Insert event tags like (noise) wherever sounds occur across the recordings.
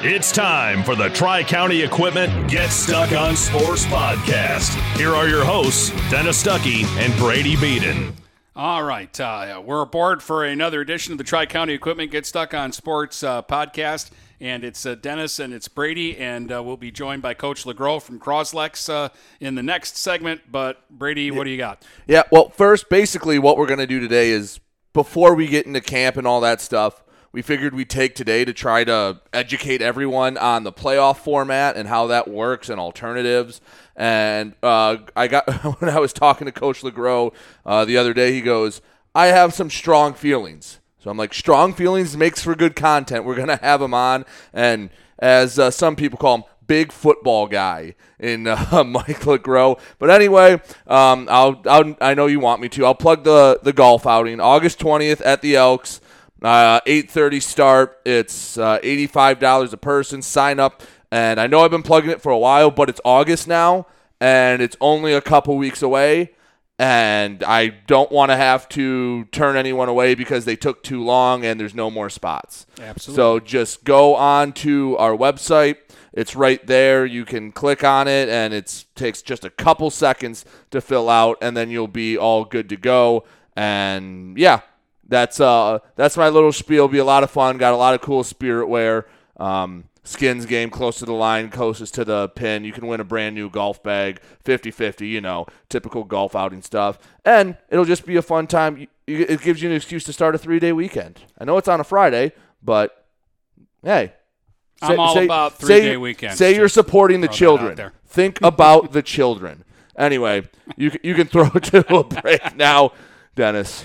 It's time for the Tri County Equipment Get Stuck on Sports podcast. Here are your hosts, Dennis Stuckey and Brady Beaton. All right. Uh, we're aboard for another edition of the Tri County Equipment Get Stuck on Sports uh, podcast. And it's uh, Dennis and it's Brady, and uh, we'll be joined by Coach LeGros from Croslex uh, in the next segment. But, Brady, what do you got? Yeah, well, first, basically, what we're going to do today is before we get into camp and all that stuff, we figured we'd take today to try to educate everyone on the playoff format and how that works and alternatives. And uh, I got (laughs) when I was talking to Coach LeGros uh, the other day, he goes, "I have some strong feelings." So I'm like, "Strong feelings makes for good content. We're gonna have him on." And as uh, some people call him, big football guy in uh, (laughs) Mike LeGros. But anyway, um, I'll, I'll, i know you want me to. I'll plug the the golf outing August 20th at the Elks. Uh, 8:30 start. It's uh, $85 a person. Sign up, and I know I've been plugging it for a while, but it's August now, and it's only a couple weeks away. And I don't want to have to turn anyone away because they took too long and there's no more spots. Absolutely. So just go on to our website. It's right there. You can click on it, and it takes just a couple seconds to fill out, and then you'll be all good to go. And yeah, that's uh that's my little spiel. Be a lot of fun. Got a lot of cool spirit wear. Um, skins game close to the line, closest to the pin. You can win a brand new golf bag, 50-50, you know, typical golf outing stuff. And it'll just be a fun time. It gives you an excuse to start a three-day weekend. I know it's on a Friday, but hey, I'm say, all say, about three-day weekends. Say you're supporting the children. Think about the children. Anyway, you you can throw (laughs) it to a break now, Dennis.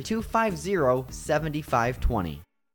250 7520.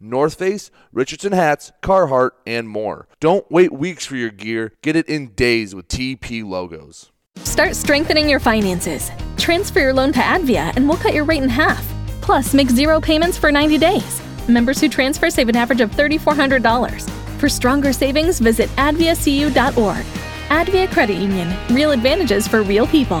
North Face, Richardson hats, Carhartt, and more. Don't wait weeks for your gear. Get it in days with TP logos. Start strengthening your finances. Transfer your loan to Advia and we'll cut your rate in half. Plus, make zero payments for 90 days. Members who transfer save an average of $3,400. For stronger savings, visit adviacu.org. Advia Credit Union. Real advantages for real people.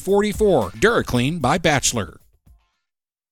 44. DuraClean by Bachelor.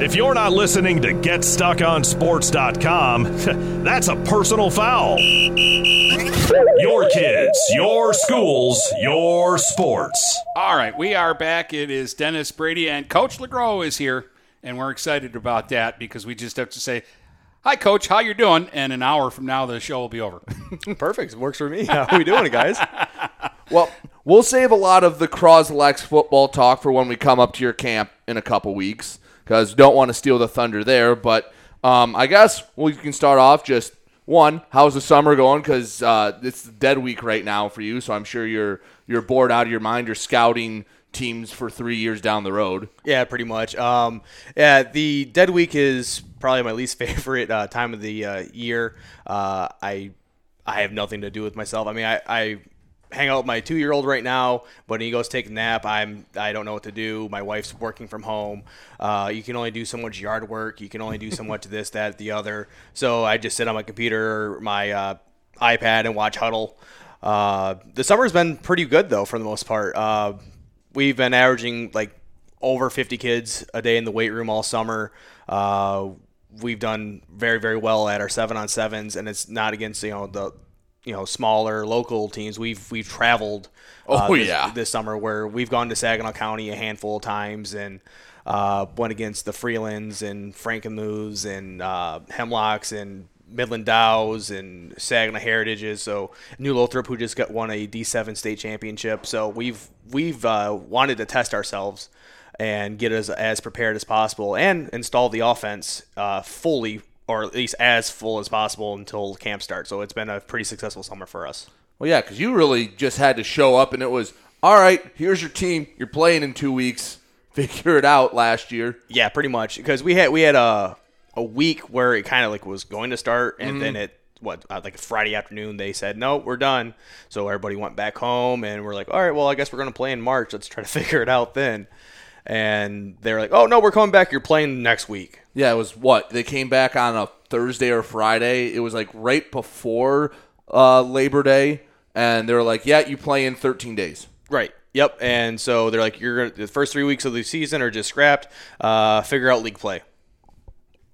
If you're not listening to GetStuckOnSports.com, (laughs) that's a personal foul. Your kids, your schools, your sports. All right, we are back. It is Dennis Brady and Coach LeGros is here, and we're excited about that because we just have to say, "Hi, Coach. How you doing?" And an hour from now, the show will be over. (laughs) Perfect. Works for me. (laughs) How are we doing, guys? Well, we'll save a lot of the Croslex football talk for when we come up to your camp in a couple weeks because don't want to steal the thunder there. But um, I guess we can start off just one. How's the summer going? Because uh, it's dead week right now for you, so I'm sure you're you're bored out of your mind. You're scouting teams for three years down the road. Yeah, pretty much. Um, yeah, the dead week is probably my least (laughs) favorite uh, time of the uh, year. Uh, I I have nothing to do with myself. I mean, I, I hang out with my two year old right now, but when he goes take a nap, I'm I don't know what to do. My wife's working from home. Uh, you can only do so much yard work. You can only do so much this, that, the other. So I just sit on my computer, my uh, iPad, and watch Hudl. Uh, the summer's been pretty good though, for the most part. Uh, we've been averaging like over 50 kids a day in the weight room all summer. Uh, we've done very, very well at our seven on sevens, and it's not against you know the you know smaller local teams. We've we've traveled. Uh, Oh, this, yeah. this summer where we've gone to Saginaw County a handful of times and uh, went against the Freelands and Frankenmuths and uh, Hemlocks and Midland Dows and Saginaw Heritages. So New Lothrop, who just got won a D7 state championship. So we've we've uh, wanted to test ourselves and get us as prepared as possible and install the offense uh, fully or at least as full as possible until camp starts. So it's been a pretty successful summer for us. Well, yeah, because you really just had to show up, and it was all right. Here's your team. You're playing in two weeks. (laughs) Figure it out. Last year. Yeah, pretty much because we had we had a a week where it kind of like was going to start, and Mhm. then it what uh, like Friday afternoon they said no, we're done. So everybody went back home, and we're like, all right, well, I guess we're gonna play in March. Let's try to (laughs) figure it out then. And they're like, oh no, we're coming back. You're playing next week. Yeah, it was what they came back on a Thursday or Friday. It was like right before uh, Labor Day, and they were like, "Yeah, you play in 13 days." Right. Yep. And so they're like, you're gonna the first three weeks of the season are just scrapped. Uh, figure out league play.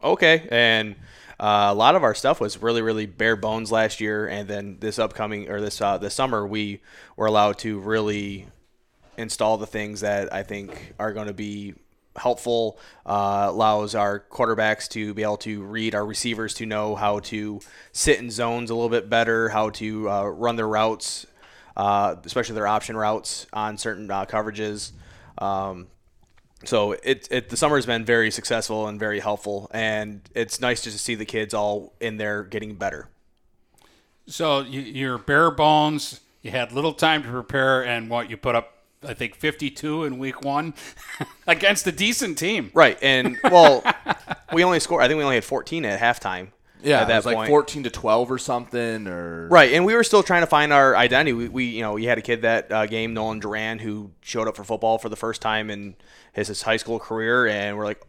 Okay. And uh, a lot of our stuff was really, really bare bones last year, and then this upcoming or this uh, this summer we were allowed to really install the things that I think are going to be helpful. Uh, allows our quarterbacks to be able to read our receivers to know how to sit in zones a little bit better, how to uh, run their routes, uh, especially their option routes on certain uh, coverages. Um, so it, it the summer has been very successful and very helpful, and it's nice just to see the kids all in there getting better. So you, you're bare bones. You had little time to prepare, and what you put up, I think, 52 in week one (laughs) against a decent team. Right, and well, we only scored. I think we only had 14 at halftime. Yeah, at that it was point. like 14 to 12 or something, or Right, and we were still trying to find our identity. We, we you know, we had a kid that uh, game, Nolan Duran, who showed up for football for the first time in his, his high school career, and we're like,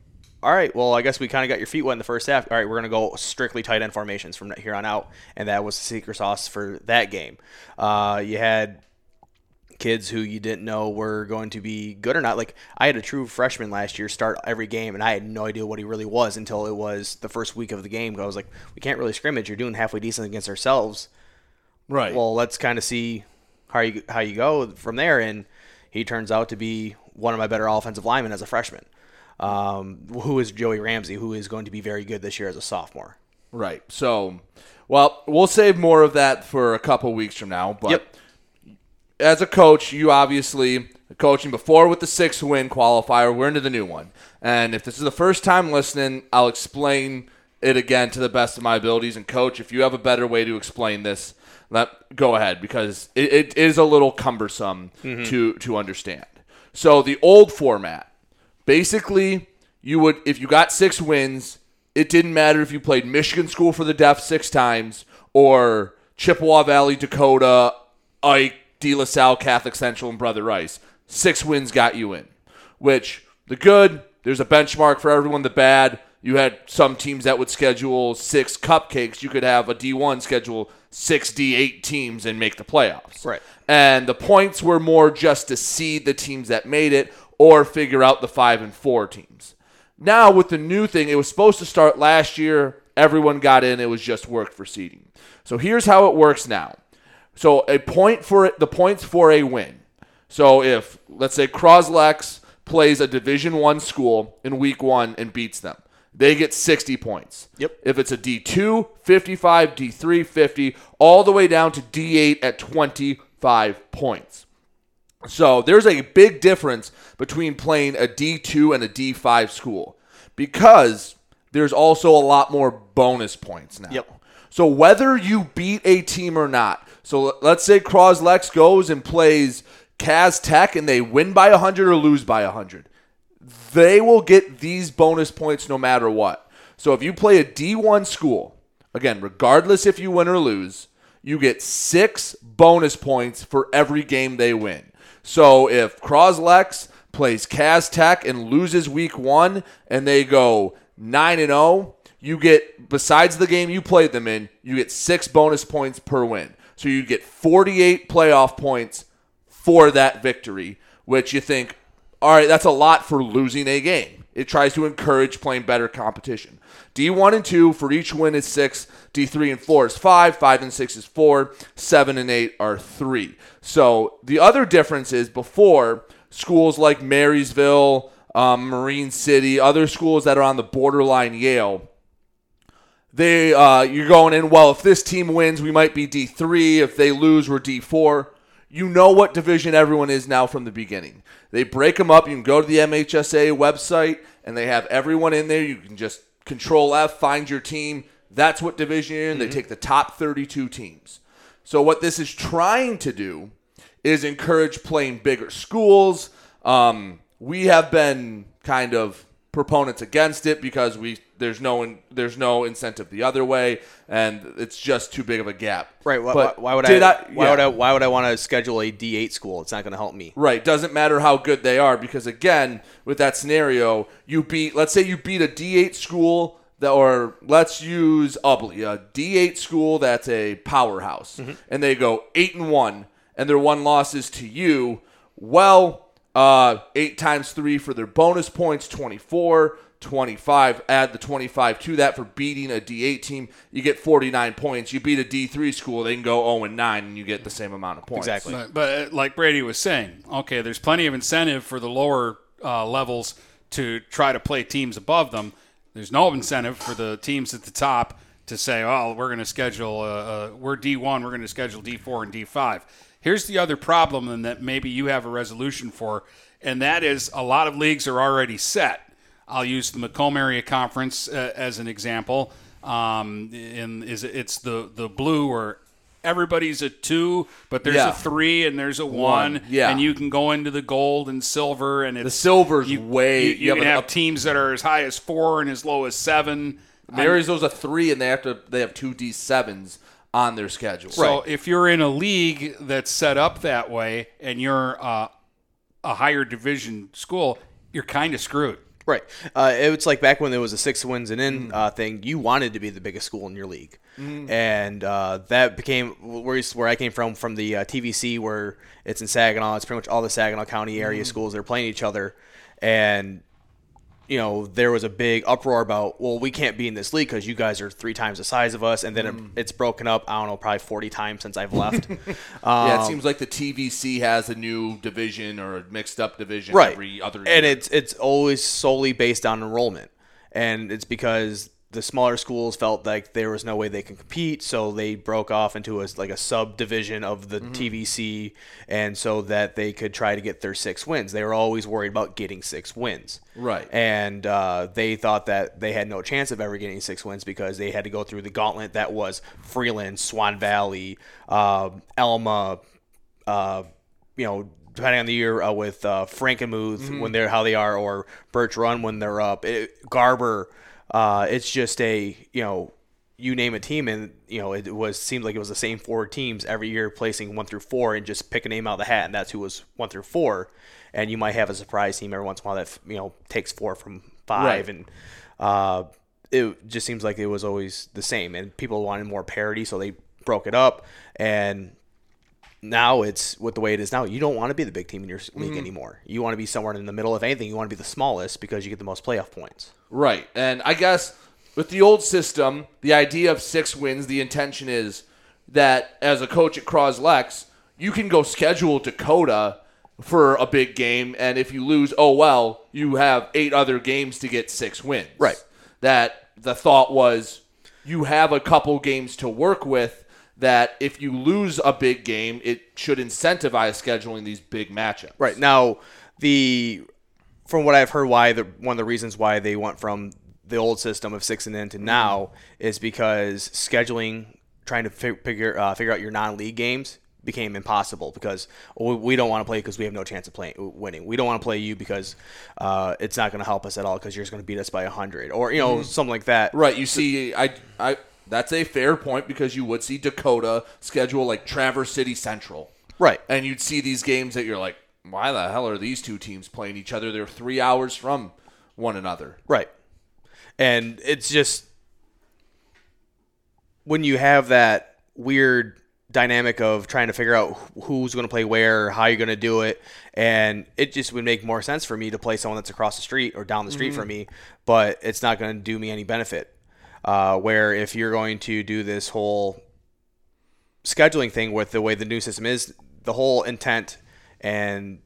all right, well, I guess we kind of got your feet wet in the first half. All right, we're gonna go strictly tight end formations from here on out, and that was the secret sauce for that game. Uh, you had kids who you didn't know were going to be good or not. Like I had a true freshman last year start every game, and I had no idea what he really was until it was the first week of the game. I was like, we can't really scrimmage. You're doing halfway decent against ourselves. Right. Well, let's kind of see how you how you go from there. And he turns out to be one of my better offensive linemen as a freshman. Um, who is Joey Ramsey, who is going to be very good this year as a sophomore. Right. So, well, we'll save more of that for a couple weeks from now. But Yep. As a coach, you obviously coaching before with the six win qualifier. We're into the new one. And if this is the first time listening, I'll explain it again to the best of my abilities. And coach, if you have a better way to explain this, let go ahead because it, it is a little cumbersome mm-hmm. to to understand. So the old format, basically, you would if you got six wins, it didn't matter if you played Michigan School for the Deaf six times or Chippewa Valley, Dakota, Ike, De La Salle, Catholic Central, and Brother Rice. Six wins got you in. Which the good, there's a benchmark for everyone. The bad, you had some teams that would schedule six cupcakes. You could have a D1 schedule six D8 teams and make the playoffs. Right. And the points were more just to seed the teams that made it or figure out the five and four teams. Now with the new thing, it was supposed to start last year. Everyone got in. It was just work for seeding. So here's how it works now. So a point for the points for a win. So if let's say Croslex plays a Division One school in Week One and beats them, they get 60 points. Yep. If it's a D2, 55, D3, 50, all the way down to D8 at 25 points. So there's a big difference between playing a D2 and a D5 school because there's also a lot more bonus points now. Yep. So whether you beat a team or not, so let's say Croslex goes and plays Cass Tech and they win by 100 or lose by 100 they will get these bonus points no matter what. So if you play a D1 school, again, regardless if you win or lose, you get six bonus points for every game they win. So if Croslex plays Cass Tech and loses week one and they go 9 and 0, you get, besides the game you played them in, you get six bonus points per win. So you get 48 playoff points for that victory, which you think, all right, that's a lot for losing a game. It tries to encourage playing better competition. D1 and 2 for each win is 6, D3 and 4 is 5, 5 and 6 is 4, 7 and 8 are 3. So the other difference is before schools like Marysville, um, Marine City, other schools that are on the borderline Yale, they uh, you're going in well if this team wins we might be d3 if they lose we're d4 you know what division everyone is now from the beginning. They break them up. You can go to the mhsa website and they have everyone in there. You can just control f find your team. That's what division you're in. They take the top 32 teams. So what this is trying to do is encourage playing bigger schools. Um, we have been kind of proponents against it because we there's no in, there's no incentive the other way and it's just too big of a gap. Right. Why, But why would did I, Why yeah. would I? Why would I want to schedule a D eight school? It's not going to help me. Right. Doesn't matter how good they are because again, with that scenario, you beat let's say you beat a D8 school that or let's use Ubly, a D8 school that's a powerhouse mm-hmm. and they go 8 and 1 and their one loss is to you. Well, uh 8 times 3 for their bonus points 24 25 add the 25 to that for beating a D8 team you get 49 points you beat a D3 school they can go 0 and 9 and you get the same amount of points Exactly. But, but uh, like Brady was saying, okay, there's plenty of incentive for the lower uh, levels to try to play teams above them. There's no incentive for the teams at the top to say, "Oh, we're going to schedule. Uh, uh, we're D1. We're going to schedule D4 and D5." Here's the other problem, and that maybe you have a resolution for, and that is a lot of leagues are already set. I'll use the Macomb Area Conference uh, as an example. Um, in is it's the the blue or everybody's a two, but there's Yeah. a three and there's a one, One, yeah. and you can go into the gold and silver, and it's, silver's you, way- You, you you have have up- teams that are as high as four and as low as seven. Marysville's a 3 and they have to they have two D7s on their schedule. So if you're in a league that's set up that way, and you're uh, a higher division school, you're kind of screwed. Right. Uh, it's like back when there was a six wins and in uh, thing. You wanted to be the biggest school in your league, Mm. and uh, that became where where I came from from the uh, TVC, where it's in Saginaw. It's pretty much all the Saginaw County area Mm. schools. They're playing each other, and you know there was a big uproar about well we can't be in this league because you guys are three times the size of us, and then Mm. it, it's broken up. I don't know, probably forty times since I've left. (laughs) yeah, it Um, seems like the TVC has a new division or a mixed up division right. every other year. and it's it's always solely based on enrollment, and it's because the smaller schools felt like there was no way they can compete, so they broke off into a like a subdivision of the Mhm. TVC, and so that they could try to get their six wins. They were always worried about getting six wins, Right. And uh, they thought that they had no chance of ever getting six wins because they had to go through the gauntlet that was Freeland, Swan Valley, uh, Alma, uh, you know, depending on the year uh, with uh, Frankenmuth Mhm. when they're how they are, or Birch Run when they're up. It, Garber, uh, it's just a you know, you name a team, and you know it was seemed like it was the same four teams every year placing one through four, and just pick a name out of the hat, and that's who was one through four. And you might have a surprise team every once in a while that you know takes four from five, Right. and uh, it just seems like it was always the same, and people wanted more parity, so they broke it up, and now it's with the way it is now. You don't want to be the big team in your league Mhm. anymore. You want to be somewhere in the middle. If anything, you want to be the smallest because you get the most playoff points. Right. And I guess with the old system, the idea of six wins, the intention is that as a coach at Croslex, you can go schedule Dakota for a big game, and if you lose, oh well, you have eight other games to get six wins. Right. That the thought was you have a couple games to work with. That if you lose a big game, it should incentivize scheduling these big matchups. Right now, the from what I've heard, why the one of the reasons why they went from the old system of six and in to now is because scheduling, trying to figure uh, figure out your non-league games became impossible because we don't want to play because we have no chance of playing winning. We don't want to play you because uh, it's not going to help us at all because you're just going to beat us by hundred or you know Mhm. something like that. Right. You see, I, I, that's a fair point because you would see Dakota schedule like Traverse City Central. Right. And you'd see these games that you're like, why the hell are these two teams playing each other? They're three hours from one another. Right. And it's just when you have that weird dynamic of trying to figure out who's going to play where, how you're going to do it, and it just would make more sense for me to play someone that's across the street or down the street Mhm. from me, but it's not going to do me any benefit. Uh, where if you're going to do this whole scheduling thing with the way the new system is, the whole intent and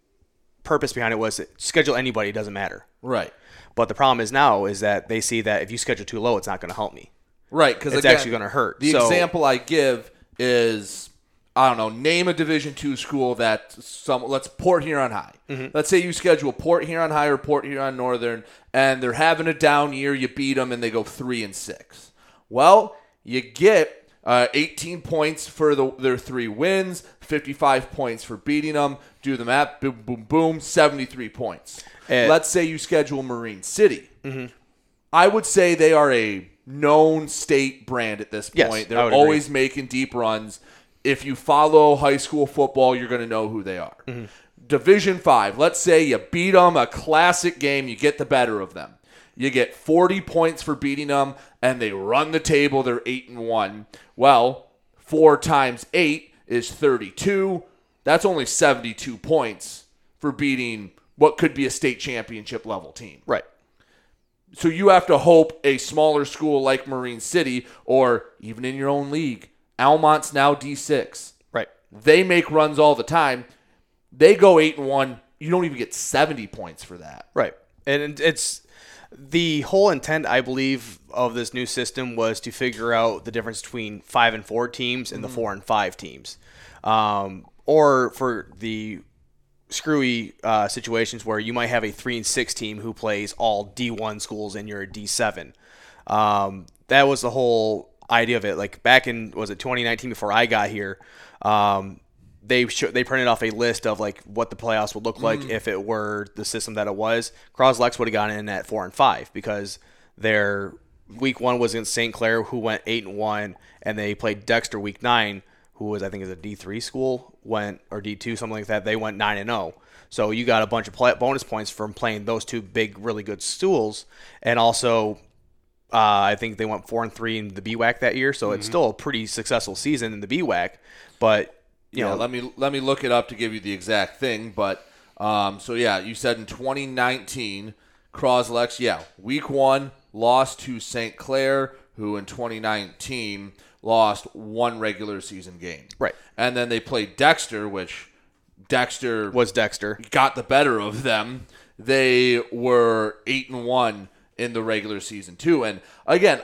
purpose behind it was schedule anybody, it doesn't matter. Right. But the problem is now is that they see that if you schedule too low, it's not going to help me. Right. Because it's actually going to hurt. The So- example I give is, I don't know, name a Division two school that some. Let's Port Huron High. Mhm. Let's say you schedule Port Huron High or Port Huron Northern, and they're having a down year. You beat them, and they go three and six. Well, you get uh, 18 points for the, their three wins, 55 points for beating them. Do the math, boom, boom, boom, 73 points. Eh. Let's say you schedule Marine City. Mhm. I would say they are a known state brand at this point. Yes, They're always making deep runs. If you follow high school football, you're going to know who they are. Mm-hmm. Division 5, let's say you beat them, a classic game, you get the better of them. You get 40 points for beating them, and they run the table. They're 8 and 1. Well, 4 times 8 is 32. That's only 72 points for beating what could be a state championship level team. Right. So you have to hope a smaller school like Marine City or even in your own league, Almont's now D6. Right. They make runs all the time. They go 8 and 1. You don't even get 70 points for that. Right. And it's the whole intent, I believe, of this new system was to figure out the difference between five and four teams and the Mhm. four and five teams, um, or for the screwy uh, situations where you might have a three and six team who plays all D1 schools and you're a D7. Um, that was the whole idea of it. Like back in was it 2019 before I got here, um, they sh- they printed off a list of like what the playoffs would look like Mm. if it were the system that it was. Croslex would have gone in at four and five because their week one was against St. Clair, who went eight and one, and they played Dexter week nine, who was I think is a D three school, went or D two something like that. They went nine and zero. So you got a bunch of play, bonus points from playing those two big, really good stools, and also uh, I think they went four and three in the BWAC that year. So it's Mhm. still a pretty successful season in the BWAC. But you yeah, know, let me let me look it up to give you the exact thing. But um, so yeah, you said in 2019, Croslex, yeah, week one lost to St. Clair, who in 2019 lost one regular season game. Right. And then they played Dexter, which Dexter was Dexter got the better of them. They were eight and one in the regular season too. And again,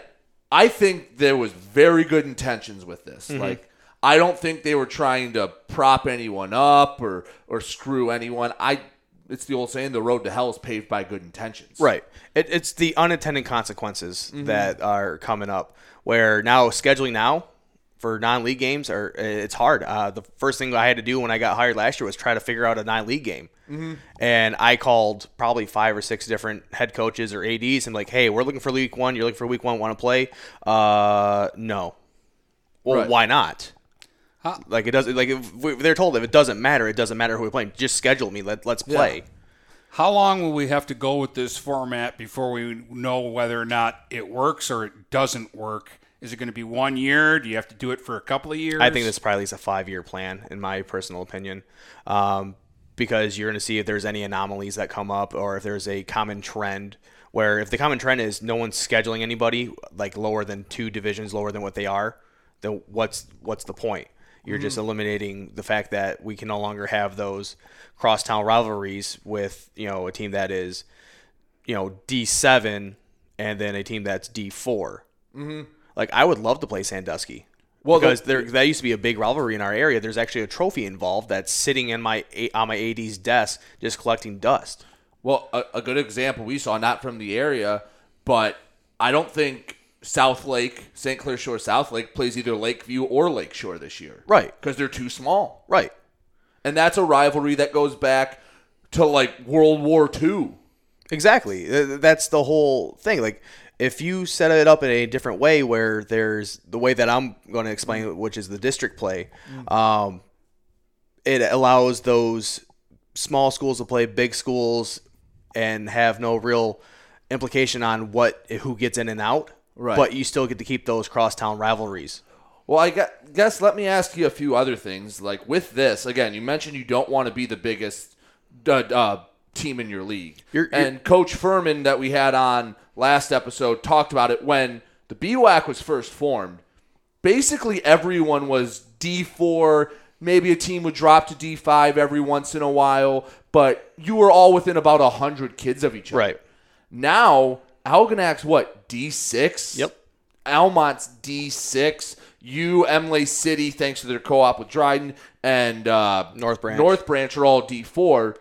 I think there was very good intentions with this. Mhm. Like I don't think they were trying to prop anyone up or or screw anyone. I it's the old saying, the road to hell is paved by good intentions. Right. It, it's the unintended consequences Mhm. that are coming up. Where now scheduling now for non-league games are it's hard. Uh, the first thing I had to do when I got hired last year was try to figure out a non-league game. Mhm. And I called probably five or six different head coaches or ads and like, hey, we're looking for week one. You're looking for week one. Want to play? Uh, no. Well, Right. why not? Like it doesn't. Like if we- they're told if it doesn't matter, it doesn't matter who we're playing. Just schedule me. Let let's play. How long will we have to go with this format before we know whether or not it works or it doesn't work? Is it going to be one year? Do you have to do it for a couple of years? I think this probably is a five year plan, in my personal opinion, um, because you're going to see if there's any anomalies that come up or if there's a common trend. Where if the common trend is no one's scheduling anybody like lower than two divisions lower than what they are, then what's what's the point? You're just Mhm. eliminating the fact that we can no longer have those crosstown rivalries with you know a team that is you know D seven and then a team that's D 4 Mhm. Like I would love to play Sandusky. Well, because the- there that used to be a big rivalry in our area. There's actually a trophy involved that's sitting in my on my AD's desk, just collecting dust. Well, a, a good example we saw, not from the area, but I don't think South Lake, St. Clair Shore South Lake plays either Lakeview or Lakeshore this year. Right. Because they're too small. Right. And that's a rivalry that goes back to like World War II. Exactly. That's the whole thing. Like if you set it up in a different way, where there's the way that I'm going to explain, it, which is the district play, um, it allows those small schools to play big schools and have no real implication on what who gets in and out. Right. But you still get to keep those crosstown rivalries. Well, I guess let me ask you a few other things. Like with this, again, you mentioned you don't want to be the biggest uh, uh, team in your league. You're- you're- and Coach Furman, that we had on last episode, talked about it when the BWAC was first formed. Basically, everyone was D4. Maybe a team would drop to D5 every once in a while, but you were all within about 100 kids of each other. Right. Now, Algonac's what? D6? Yep. Almont's D6. You, Imlay City, thanks to their co-op with Dryden, and uh, North Branch. North Branch are all D4.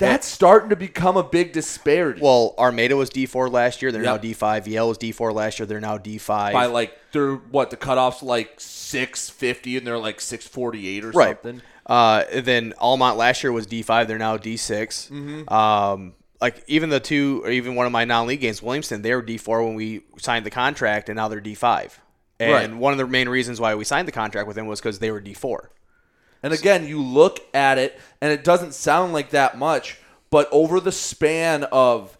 That's starting to become a big disparity. Well, Armada was D4 last year. They're Yep. now D5. Yale was D4 last year. They're now D5. by like they're what the cutoffs like 650 and they're like 648 or right. something. Uh, then Almont last year was D5. They're now D6. Mhm. Um, like even the two, or even one of my non-league games, Williamston, they were D4 when we signed the contract, and now they're D5. And Right. one of the main reasons why we signed the contract with them was because they were D4. And again, you look at it, and it doesn't sound like that much, but over the span of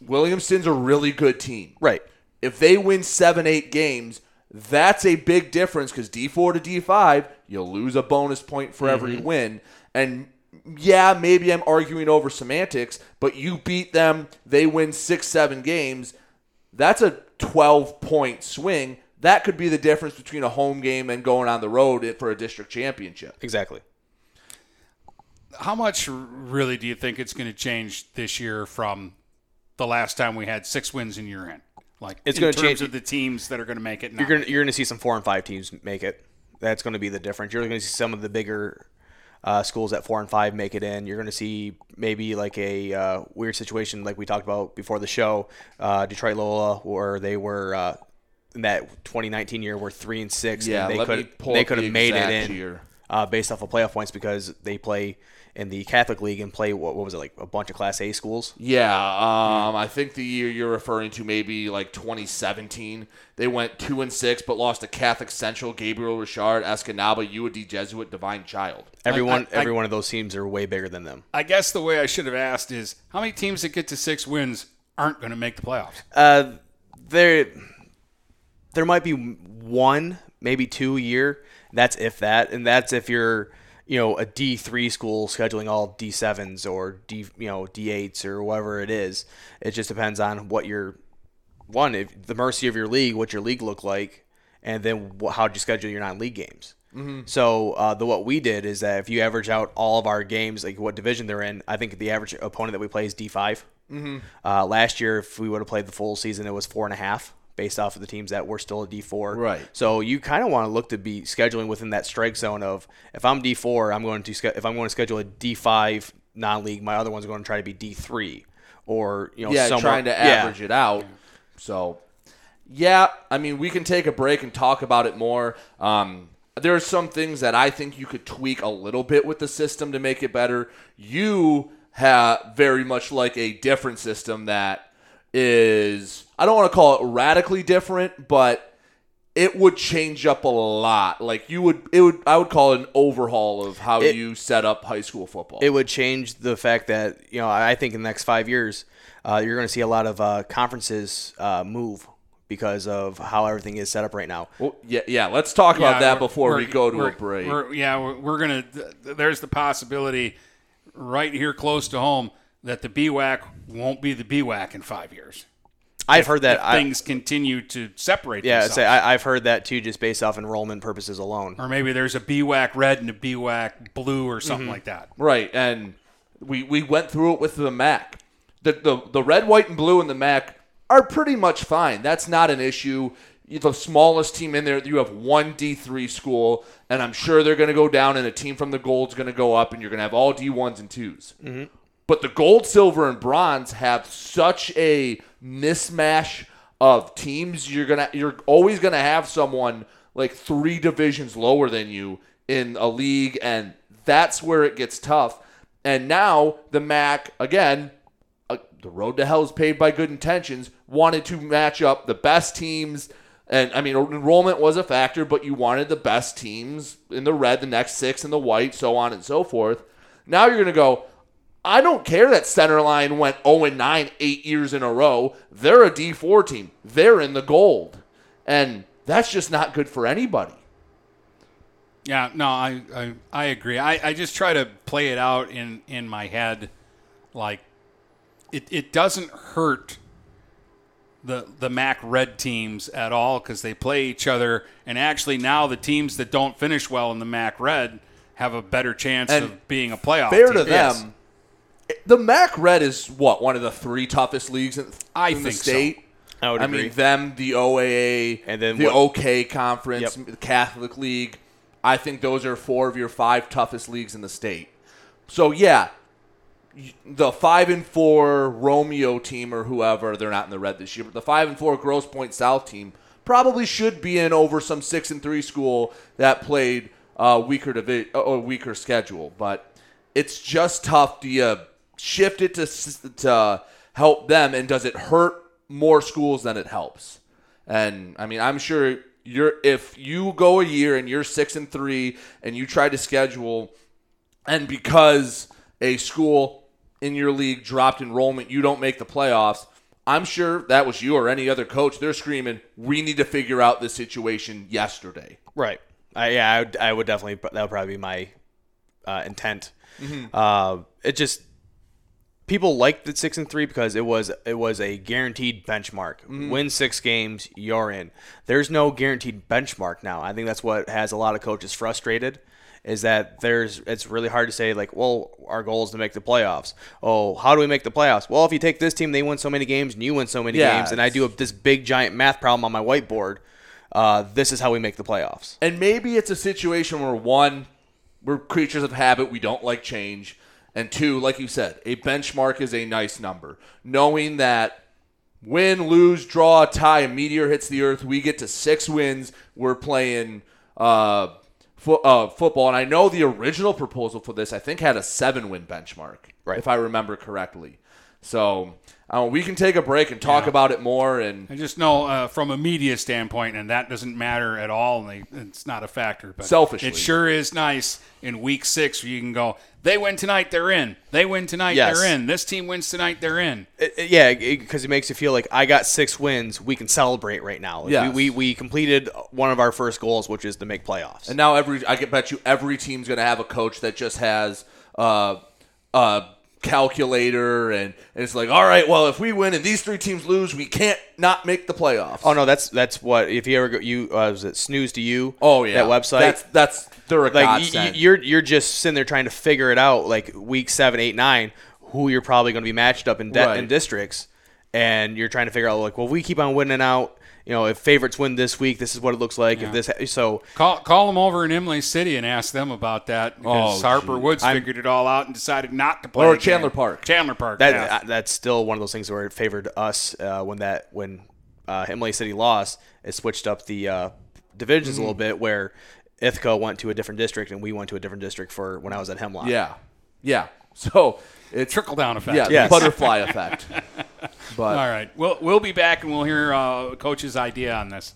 Williamston's a really good team. Right. If they win seven, eight games, that's a big difference because D4 to D5, you'll lose a bonus point for every Mhm. win. And yeah, maybe I'm arguing over semantics, but you beat them, they win six, seven games. That's a 12 point swing. That could be the difference between a home game and going on the road for a district championship. Exactly. How much really do you think it's going to change this year from the last time we had six wins in your end? Like It's in gonna terms change- of the teams that are going to make it. Now. You're gonna you're gonna see some four and five teams make it. That's going to be the difference. You're going to see some of the bigger uh, schools at four and five make it in. You're going to see maybe like a uh, weird situation like we talked about before the show, uh, Detroit Loyola, where they were uh, in that 2019 year were three and six. Yeah, and they let me could pull they up could the have made it exact in. year. uh, based off of playoff points because they play in the Catholic League and play what, what was it like a bunch of Class A schools. Yeah, um, I think the year you're referring to maybe like 2017. They went two and six, but lost to Catholic Central, Gabriel Richard, Escanaba, U of D Jesuit, Divine Child. Everyone, I- I- every one of those teams are way bigger than them. I guess the way I should have asked is how many teams that get to six wins aren't going to make the playoffs? Uh, there, there might be one, maybe two a year. That's if that, and that's if you're, you know, a D three school scheduling all D sevens or D, you know, D eights or whatever it is. It just depends on what your one, if the mercy of your league, what your league look like, and then wh- how'd you schedule your non league games. Mhm. So uh, the what we did is that if you average out all of our games, like what division they're in, I think the average opponent that we play is D 5 Mhm. Uh, last year, if we would have played the full season, it was four and a half based off of the teams that were still a D four. Right. So you kind of want to look to be scheduling within that strike zone of if I'm D four, I'm going to if I'm going to schedule a D five non league, my other one's going to try to be D three or you know yeah, somewhere- trying to yeah. average it out. So, yeah, I mean, we can take a break and talk about it more. Um, there are some things that I think you could tweak a little bit with the system to make it better. You have very much like a different system that is, I don't want to call it radically different, but it would change up a lot. Like you would, it would, I would call it an overhaul of how It- you set up high school football. It would change the fact that you know I think in the next five years uh, you're going to see a lot of uh, conferences uh, move because of how everything is set up right now. Well, yeah, yeah. Let's talk about Yeah, that before we go to a we're- break. we're- yeah, we're, we're gonna. th- There's the possibility, right here close to home, that the BWAC won't be the BWAC in five years. I've If- heard that if I- things continue to separate. Yeah, themselves. say I, I've heard that too, just based off enrollment purposes alone. or maybe there's a BWAC red and a BWAC blue or something Mm-hmm. like that. Right, and we we went through it with the MAC. The, the the red, white, and blue in the MAC are pretty much fine. That's not an issue. You're the smallest team in there, you have one D3 school, and I'm sure they're going to go down, and a team from the gold's going to go up, and you're going to have all D1s and 2s. Mm-hmm. But the gold, silver, and bronze have such a mismatch of teams. You're gonna you're always gonna have someone like three divisions lower than you in a league, and that's where it gets tough. And now the MAC again, uh, the road to hell is paved by good intentions. Wanted to match up the best teams. And I mean, enrollment was a factor, but you wanted the best teams in the red, the next six in the white, so on and so forth. Now you're to go, I don't care that center line went 0 and 9 eight years in a row. They're a D4 team. They're in the gold. And that's just not good for anybody. Yeah, no, I, I, I agree. I, I just try to play it out in, in my head like it, it doesn't hurt the the MAC red teams at all because they play each other and actually now the teams that don't finish well in the MAC red have a better chance And of being a playoff Fair team. to them, the MAC Red is what one of the three toughest leagues in, I in the think so. state. I would agree. mean, them, the OAA, And then the what- OK Conference, Yep. the Catholic League. I think those are four of your five toughest leagues in the state. So yeah, the five and four Romeo team or whoever they're not in the red this year, but the five and four Grosse Pointe South team probably should be in over some six and three school that played a weaker divi- uh, or weaker schedule. But it's just tough. Do you shift it to to help them, and does it hurt more schools than it helps? And I mean, I'm sure you're if you go a year and you're six and three, and you try to schedule, and because a school in your league dropped enrollment, you don't make the playoffs. I'm sure that was you or any other coach. They're screaming, "We need to figure out this situation yesterday." Right. I, yeah, I would, I would definitely. That would probably be my uh, intent. Mhm. Uh, it just people liked the six and three because it was it was a guaranteed benchmark. Mhm. Win six games, you're in. There's no guaranteed benchmark now. I think that's what has a lot of coaches frustrated. Is that there's it's really hard to say like, well, our goal is to make the playoffs. Oh, how do we make the playoffs? Well, if you take this team, they win so many games, and you win so many Yeah, games, and I do a, this big giant math problem on my whiteboard. Uh, this is how we make the playoffs. And maybe it's a situation where one, we're creatures of habit, we don't like change. And two, like you said, a benchmark is a nice number. Knowing that win, lose, draw, tie, a meteor hits the earth, we get to six wins, we're playing uh, fo- uh, football, and I know the original proposal for this I think had a seven win benchmark, Right. if I remember correctly. So uh, we can take a break and talk Yeah. about it more. And I just know uh, from a media standpoint, and that doesn't matter at all. And they, it's not a factor. But Selfishly. it sure is nice in week six where you can go. They win tonight, they're in. They win tonight, Yes. they're in. This team wins tonight, they're in. It- it- yeah, because it, makes you feel like I got six wins. We can celebrate right now. Like, Yes. we, we we completed one of our first goals, which is to make playoffs. And now every I can bet you every team's going to have a coach that just has uh, a calculator and, and it's like, all right, well, if we win and these three teams lose, we can't not make the playoffs. oh no, that's that's what if you ever go you uh, was it snooze to you? Oh, yeah, that website. That's that's they're a like y- you're you're just sitting there trying to figure it out like week seven, eight, nine, who you're probably going to be matched up in, de- Right. in districts, and you're trying to figure out like, well, if we keep on winning out. You know, if favorites win this week, this is what it looks like. If this, so Call, call them over in Imlay City and ask them about that because Oh, Harper gee. Woods I'm- figured it all out and decided not to play. Or the game. Chandler Park. Chandler Park. that yeah. uh, that's still one of those things where it favored us uh, when that when uh, Imlay City lost. It switched up the uh, divisions Mm-hmm. a little bit where Ithaca went to a different district and we went to a different district for when I was at Hemlock. yeah, yeah. So it Trickle down effect. yeah, Yes. butterfly (laughs) effect. But All right. We'll, we'll be back and we'll hear uh, Coach's idea on this.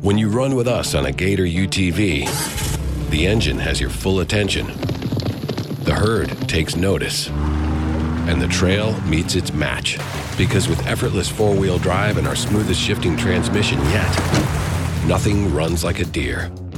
When you run with us on a Gator UTV, the engine has your full attention. The herd takes notice. And the trail meets its match. Because with effortless four wheel drive and our smoothest shifting transmission yet, nothing runs like a deer.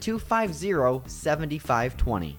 250 7520.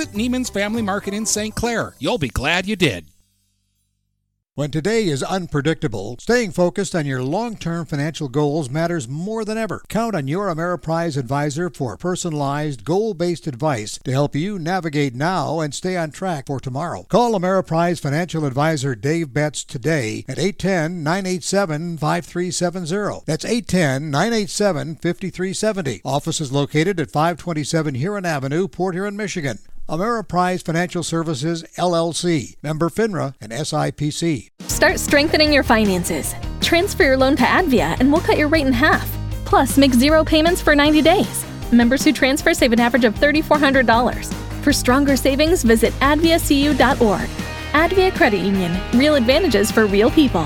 Neiman's Family Market in St. Clair. You'll be glad you did. When today is unpredictable, staying focused on your long term financial goals matters more than ever. Count on your Ameriprise advisor for personalized, goal based advice to help you navigate now and stay on track for tomorrow. Call Ameriprise financial advisor Dave Betts today at 810 987 5370. That's 810 987 5370. Office is located at 527 Huron Avenue, Port Huron, Michigan. Ameriprise Financial Services, LLC, member FINRA and SIPC. Start strengthening your finances. Transfer your loan to Advia and we'll cut your rate in half. Plus, make zero payments for 90 days. Members who transfer save an average of $3,400. For stronger savings, visit adviacu.org. Advia Credit Union. Real advantages for real people.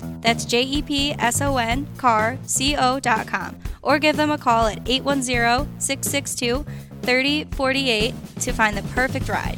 That's J E P S O N car C O.com. Or give them a call at 810 662 3048 to find the perfect ride.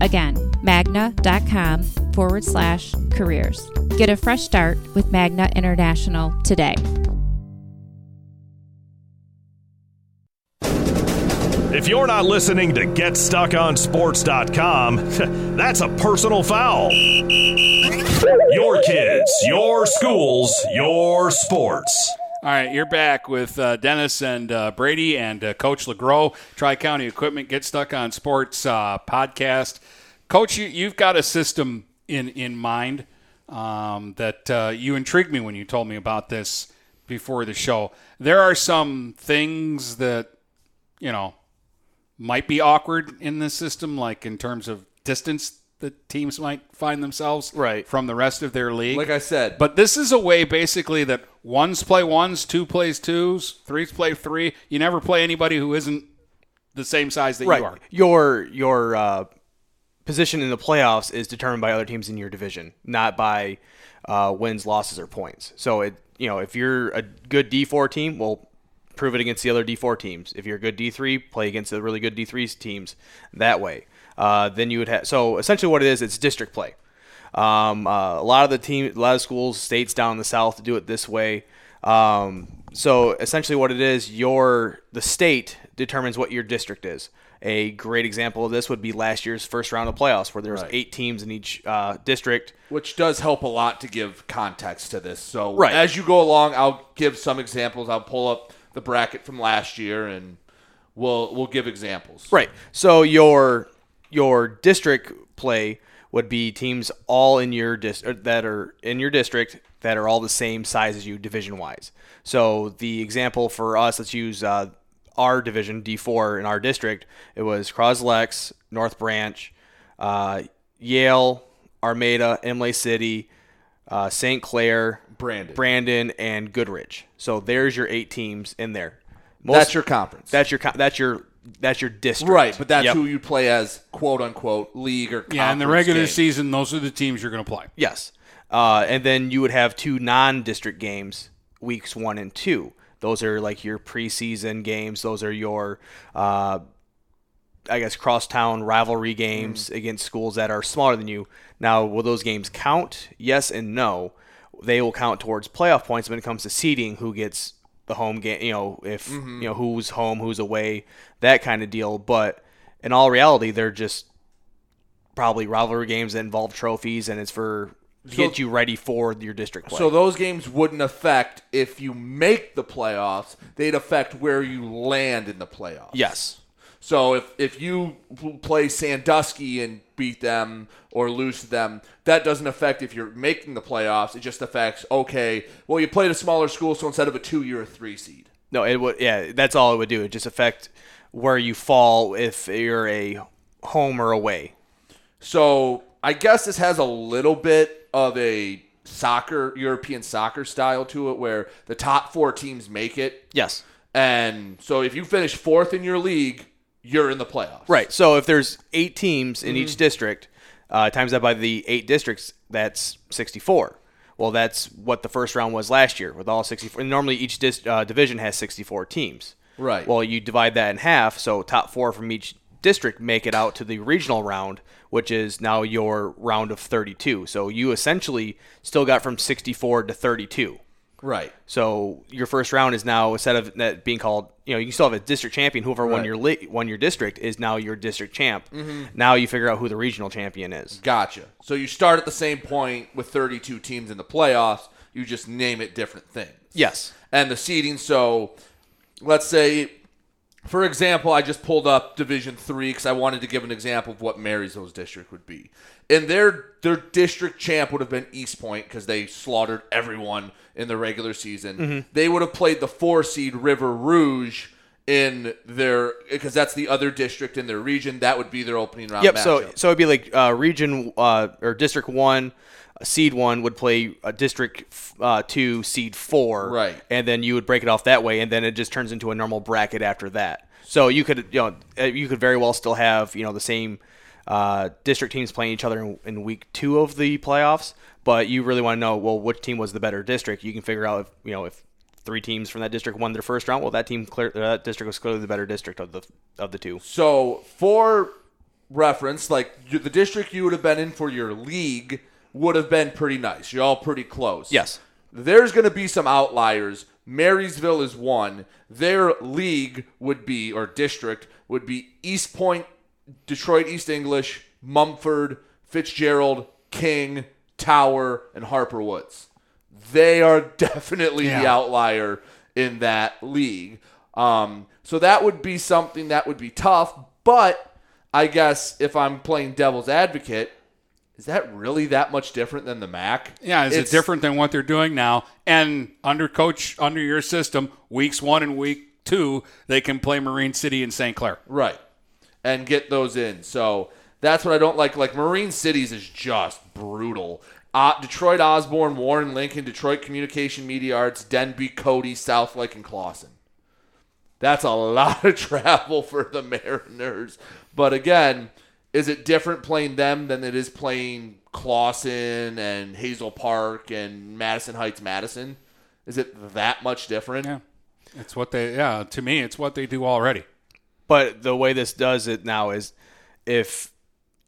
Again, magna.com forward slash careers. Get a fresh start with Magna International today. If you're not listening to GetStuckOnSports.com, (laughs) that's a personal foul. Your kids, your schools, your sports. All right, you're back with uh, Dennis and uh, Brady and uh, Coach LeGros, Tri County Equipment Get Stuck on Sports uh, podcast. Coach, you, you've got a system in in mind um, that uh, you intrigued me when you told me about this before the show. There are some things that you know might be awkward in this system, like in terms of distance that teams might find themselves right. from the rest of their league. Like I said. But this is a way basically that ones play ones, two plays twos, threes play three. You never play anybody who isn't the same size that right. you are. Your your uh, position in the playoffs is determined by other teams in your division, not by uh, wins, losses, or points. So it you know if you're a good D four team, well, prove it against the other D four teams. If you're a good D three, play against the really good D three teams that way. Uh, then you would have so essentially what it is, it's district play. Um, uh, a lot of the team, a lot of schools, states down in the south do it this way. Um, so essentially, what it is, your the state determines what your district is. A great example of this would be last year's first round of playoffs, where there was Right. eight teams in each uh, district. which does help a lot to give context to this. So Right. as you go along, I'll give some examples. I'll pull up the bracket from last year, and we'll we'll give examples. Right. So your your district play would be teams all in your dis- that are in your district that are all the same size as you division wise. So the example for us, let's use uh, our division D4 in our district. It was Croslex, North Branch, uh, Yale, Armada, Imlay City, uh, St. Clair, Brandon. Brandon, and Goodrich. So there's your eight teams in there. That's your conference. That's your that's your that's your district. Right, but that's Yep. who you play as quote unquote league or Yeah, in the regular game. season, those are the teams you're going to play. Yes. Uh, and then you would have two non-district games, weeks one and two. Those are like your preseason games. Those are your, uh, I guess, crosstown rivalry games against schools that are smaller than you. Now, will those games count? Yes and no. They will count towards playoff points when it comes to seeding. Who gets the home game? You know, if Mhm. you know who's home, who's away, that kind of deal. But in all reality, they're just probably rivalry games that involve trophies, and it's for So- get you ready for your district play. So those games wouldn't affect if you make the playoffs. They'd affect where you land in the playoffs. Yes. So if if you play Sandusky and beat them or lose to them, that doesn't affect if you're making the playoffs. It just affects okay. Well, you played a smaller school, so instead of a two, you're a three seed. No, it would. Yeah, that's all it would do. It just affect where you fall if you're a home or away. So I guess this has a little bit of a soccer European soccer style to it, where the top four teams make it. Yes. And so if you finish fourth in your league, you're in the playoffs. Right. So if there's eight teams in Mhm. each district, uh, times that by the eight districts, that's 64. Well, that's what the first round was last year with all 64. And normally each dis- uh, division has 64 teams. Right. Well, you divide that in half, so top four from each district make it out to the regional round, which is now your round of 32. So you essentially still got from 64 to 32. Right. So your first round is now instead of that being called, you know, you still have a district champion. Whoever won your li- won your district is now your district champ. Mhm. Now you figure out who the regional champion is. Gotcha. So you start at the same point with 32 teams in the playoffs. You just name it different things. Yes. And the seeding. So let's say, for example, I just pulled up Division Three because I wanted to give an example of what Marysville's district would be. And their their district champ would have been East Point because they slaughtered everyone in the regular season. Mhm. They would have played the four seed River Rouge in their because that's the other district in their region. That would be their opening round. Yep. So matchup. so it'd be like uh, region uh, or district one, seed one would play a district uh, two, seed four, Right. And then you would break it off that way, and then it just turns into a normal bracket after that. So you could you know uh, you could very well still have you know the same uh, district teams playing each other in, in week two of the playoffs, but you really want to know well which team was the better district. You can figure out if you know if three teams from that district won their first round. Well, that team clear uh, that district was clearly the better district of the of the two. So for reference, like the district you would have been in for your league would have been pretty nice. You're all pretty close. Yes. There's going to be some outliers. Marysville is one. Their league would be or district would be East Point, Detroit East English, Mumford, Fitzgerald, King, Tower, and Harper Woods. They are (laughs) definitely the outlier in that league. Um, so that would be something that would be tough. But I guess if I'm playing devil's advocate, is that really that much different than the MAC? Yeah, is It's- it different than what they're doing now? And under coach, under your system, weeks one and week two, they can play Marine City and St. Clair. Right. And get those in. So that's what I don't like. Like Marine Cities is just brutal. Uh, Detroit, Osborn, Warren, Lincoln, Detroit Communication Media Arts, Denby, Cody, Southlake, and Clawson. That's a lot of (laughs) travel for the Mariners. But again, is it different playing them than it is playing Clawson and Hazel Park and Madison Heights, Madison? Is it that much different? Yeah. It's what they, yeah, to me, it's what they do already. But the way this does it now is if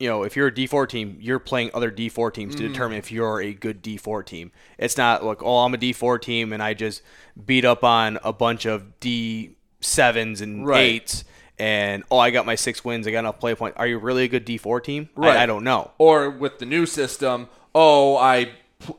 you know, if you're a D4 team, you're playing other D4 teams to Mm. determine if you're a good D4 team. It's not like, oh, I'm a D4 team and I just beat up on a bunch of D7s and Right. 8s and oh, I got my 6 wins, I got enough play points. Are you really a good D4 team? I- Right. I, don't know. Or with the new system, oh, I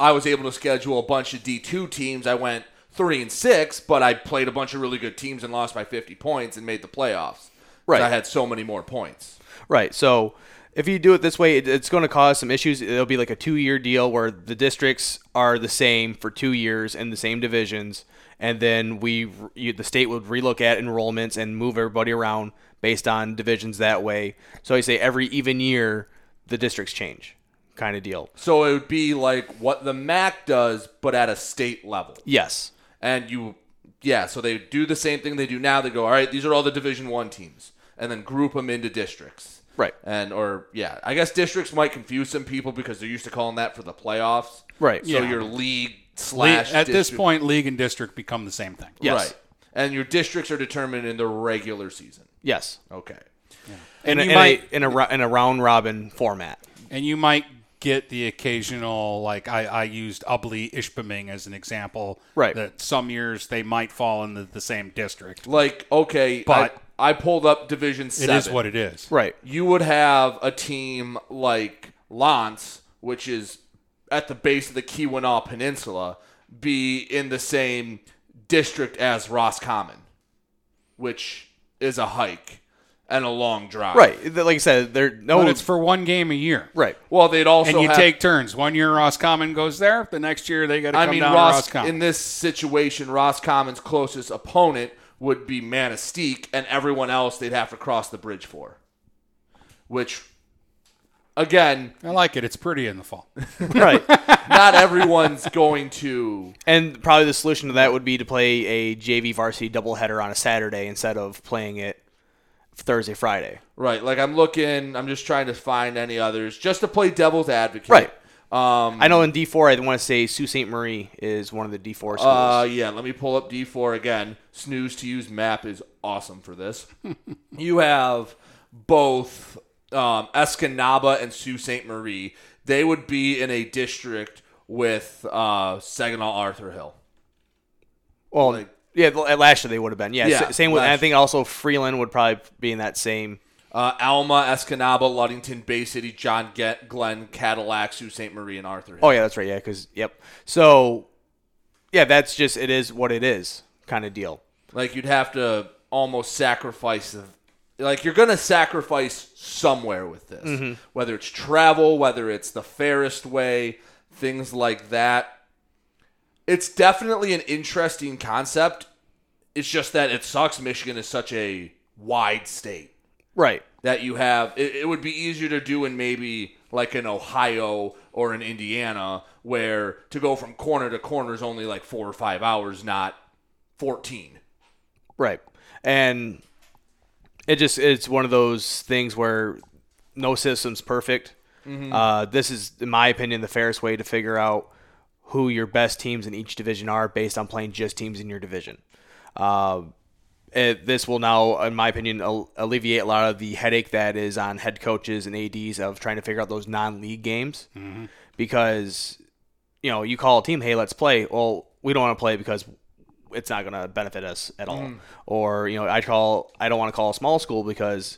I was able to schedule a bunch of D two teams. I went three and six, but I played a bunch of really good teams and lost by fifty points and made the playoffs. Right. I had so many more points. Right. So if you do it this way, it, it's going to cause some issues. It'll be like a two year deal where the districts are the same for two years in the same divisions. And then we, you, the state would relook at enrollments and move everybody around based on divisions that way. So I say every even year, the districts change kind of deal. So it would be like what the MAC does, but at a state level. Yes. And you, yeah. So they do the same thing they do now. They go, all right, these are all the Division One teams, and then group them into districts. Right. And or yeah, I guess districts might confuse some people because they're used to calling that for the playoffs. Right. So Yeah. your league League- slash at this point, league and district become the same thing. yes. Right. And your districts are determined in the regular season. Yes. Okay. In, And a, you in, might- a, in, a, in a round robin format. And you might get the occasional, like I, I used Ubly Ishpeming as an example. Right. That some years they might fall in the, the same district. Like, okay, But- I, I pulled up Division It Seven. is what it is. Right. You would have a team like L'Anse, which is at the base of the Keweenaw Peninsula, be in the same district as Roscommon, which is a hike and a long drive. Right. Like I said, there no. but it's for one game a year. Right. Well, they'd also and you have- take turns. One year Roscommon goes there. The next year they got to come I mean, down Ross, to Roscommon. in this situation, Roscommon's closest opponent would be Manistee, and everyone else they'd have to cross the bridge for. Which, again, I like it. It's pretty in the fall. (laughs) right. not everyone's going to. And probably the solution to that would be to play a JV varsity doubleheader on a Saturday instead of playing it Thursday, Friday. Right, like I'm looking, I'm just trying to find any others just to play devil's advocate. Right. Um, I know in D4, I want to say Sault Ste. Marie is one of the D4 schools. Uh, yeah, let me pull up D4 again. Snooze to use map is awesome for this. (laughs) you have both um, Escanaba and Sault Ste. Marie. They would be in a district with uh, Saginaw Arthur Hill. Well, Like- yeah, last year they would have been. Yeah, Yeah, same with. I think also Freeland would probably be in that same. Uh, Alma, Escanaba, Ludington, Bay City, John Get, Glen, Cadillac, Sault Ste. Marie, and Arthur. Hill. Oh yeah, that's right. Yeah, because yep. So, yeah, that's just it is what it is kind of deal. Like you'd have to almost sacrifice. the- Like you're gonna sacrifice somewhere with this, Mhm. whether it's travel, whether it's the fairest way, things like that. It's definitely an interesting concept. It's just that it sucks. Michigan is such a wide state. Right. that you have it, it would be easier to do in maybe like an ohio or an indiana where to go from corner to corner is only like four or five hours not 14 Right. And it just it's one of those things where no system's perfect. Mhm. Uh, this is, in my opinion, the fairest way to figure out who your best teams in each division are based on playing just teams in your division. Uh, it, this will now, in my opinion, al- alleviate a lot of the headache that is on head coaches and ads of trying to figure out those non-league games Mhm. because you know you call a team, hey, let's play. Well, we don't want to play because it's not going to benefit us at all. Mhm. Or you know, I call I don't want to call a small school because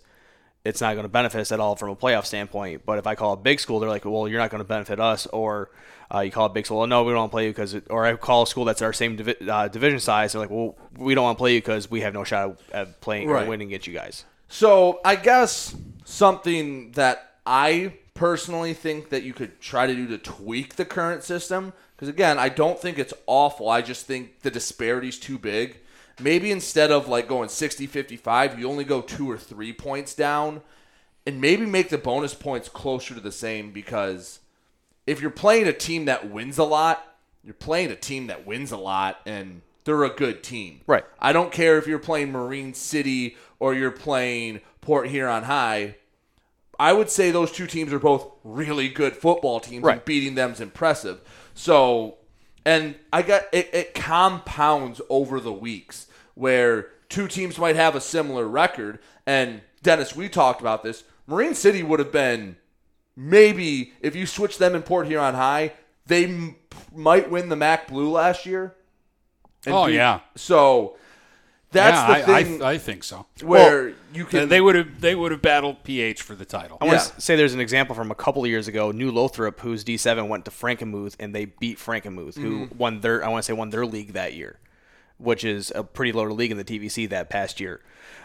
it's not going to benefit us at all from a playoff standpoint. But if I call a big school, they're like, well, you're not going to benefit us. Or uh, you call a big school, well, no, we don't want to play you because. Or I call a school that's our same divi- uh, division size. They're like, well, we don't want to play you because we have no shot at playing Right. or winning against you guys. so i guess something that i personally think that you could try to do to tweak the current system because again i don't think it's awful i just think the disparity's too big maybe instead of like going 60 55 you only go two or three points down and maybe make the bonus points closer to the same because if you're playing a team that wins a lot you're playing a team that wins a lot and they're a good team Right. i don't care if you're playing marine city or you're playing port huron high I would say those two teams are both really good football teams, and beating them is impressive. So, and I got it, it compounds over the weeks where two teams might have a similar record. And Dennis, we talked about this. Marine City would have been maybe if you switch them in Port Huron High, they m- might win the MAC Blue last year. And Oh, beat- yeah. So that's yeah, the I, I- thing. I, think so. Where you can they would have they would have battled PH for the title. I want to say there's an example from a couple of years ago. New Lothrop, whose D7 went to Frankenmuth, and they beat Frankenmuth, who Mhm. won their I want to say won their league that year, which is a pretty low league in the TVC that past year.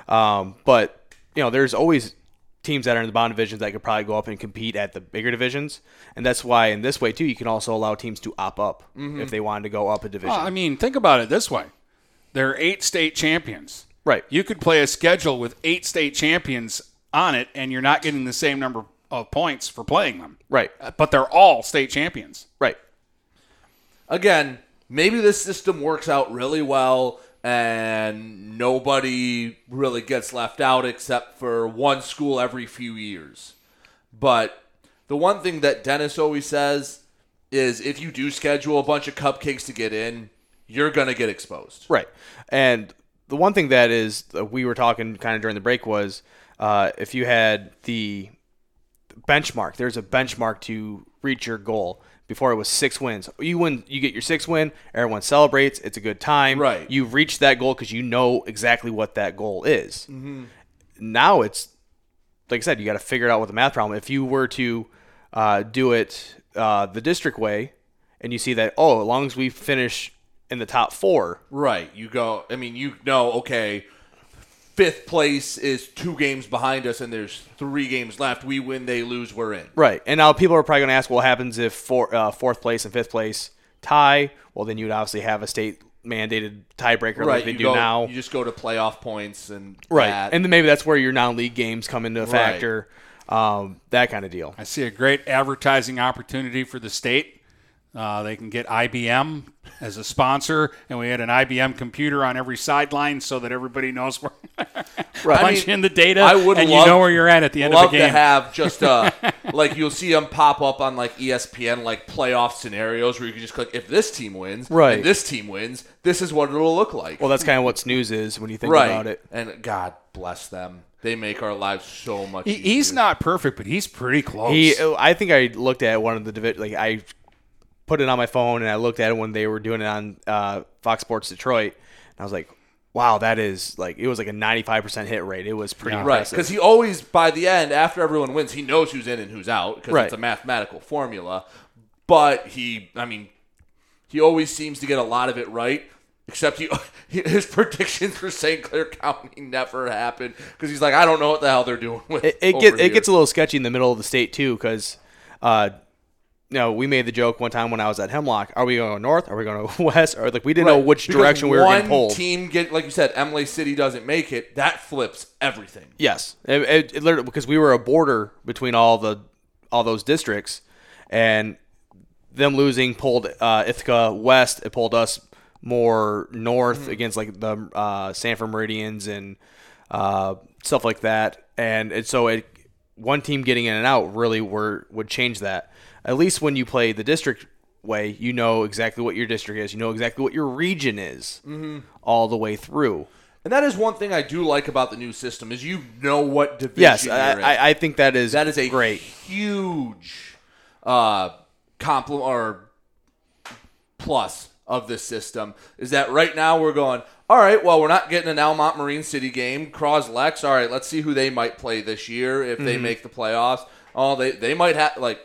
Um, but you know, there's always teams that are in the bottom divisions that could probably go up and compete at the bigger divisions, and that's why in this way too, you can also allow teams to op up Mhm. if they wanted to go up a division. Well, I mean, think about it this way: there are eight state champions. Right. You could play a schedule with eight state champions on it, and you're not getting the same number of points for playing them. Right. But they're all state champions. Right. again, maybe this system works out really well and nobody really gets left out except for one school every few years. But the one thing that Dennis always says is if you do schedule a bunch of cupcakes to get in, you're going to get exposed. Right. And the one thing that is uh, we were talking kind of during the break was uh, if you had the benchmark, there's a benchmark to reach your goal. Before it was six wins. You win, you get your sixth win. Everyone celebrates. It's a good time. Right. You've reached that goal because you know exactly what that goal is. Mhm. Now it's like I said, you got to figure it out with the math problem. If you were to uh, do it uh, the district way, and you see that oh, as long as we finish in the top four, Right. You go, I mean, you know, okay, fifth place is two games behind us and there's three games left. We win, they lose, we're in. Right. And now people are probably going to ask, what happens if four, uh, fourth place and fifth place tie? Well, then you'd obviously have a state mandated tiebreaker right. like they you do go, now. You just go to playoff points and right. that. And then maybe that's where your non-league games come into a Right. factor. Um, that kind of deal. I see a great advertising opportunity for the state. Uh, they can get IBM as a sponsor, and we had an IBM computer on every sideline so that everybody knows where. (laughs) Right. I mean, in the data, I would and love, you know where you're at at the end of the game. to have just uh (laughs) like you'll see them pop up on like ESPN like playoff scenarios where you can just click if this team wins, Right. and this team wins, this is what it'll look like. Well, that's kind of what snooze is when you think right. about it. And God bless them, they make our lives so much. He, easier. he's not perfect, but he's pretty close. He, I think I looked at one of the divi- like I put it on my phone and I looked at it when they were doing it on uh, Fox Sports Detroit, and I was like, wow, that is like it was like a 95% hit rate. It was pretty Right, impressive. because he always, by the end, after everyone wins, he knows who's in and who's out because Right. it's a mathematical formula. But he, I mean, he always seems to get a lot of it right. Except he, (laughs) his predictions for St. Clair County never happened because he's like, I don't know what the hell they're doing with it, it, over get, it gets a little sketchy in the middle of the state too because uh you know, we made the joke one time when I was at Hemlock. Are we going north? Are we going (laughs) west? Or like we didn't know which because direction we were one getting pulled. team get like you said, Imlay City doesn't make it. That flips everything. Yes, it, it, it literally because we were a border between all the all those districts, and them losing pulled uh, Ithaca west. It pulled us more north Mm-hmm. against like the uh, Sanford Meridians and uh, stuff like that. And it, so it one team getting in and out really were would change that. At least when you play the district way, you know exactly what your district is. You know exactly what your region is Mhm. all the way through. And that is one thing I do like about the new system is you know what division. Yes, you're I, in. I, I think that is that is a great. huge uh, compliment or plus of this system is that right now we're going. All right, well, we're not getting an Almont Marine City game. Cross Lex. All right, let's see who they might play this year if they Mhm. make the playoffs. Oh, they they might have like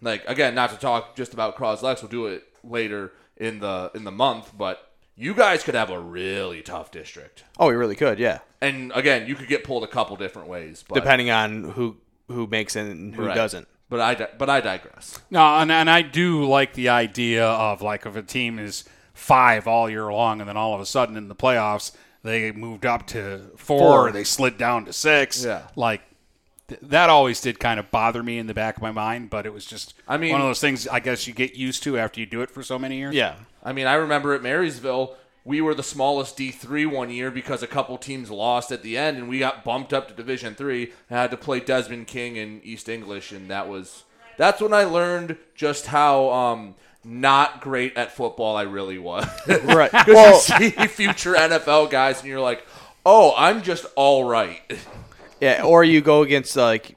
like again, not to talk just about Cross Lex. We'll do it later in the in the month, but you guys could have a really tough district. Oh, we really could, yeah. And again, you could get pulled a couple different ways, but Depending on who who makes it and who Right. doesn't. But I di- but I digress. No, and, and I do like the idea of like if a team is five all year long, and then all of a sudden in the playoffs they moved up to four, Four. or they slid down to six. Yeah. like th- that always did kind of bother me in the back of my mind, but it was just I mean- one of those things I guess you get used to after you do it for so many years. Yeah. I mean, I remember at Marysville, we were the smallest D3 one year because a couple teams lost at the end, and we got bumped up to Division Three. and had to play Desmond King and East English, and that was that's when I learned just how um, not great at football I really was. (laughs) Right. Because Well- you see future NFL guys, and you're like, oh, I'm just all right. (laughs) Yeah, or you go against like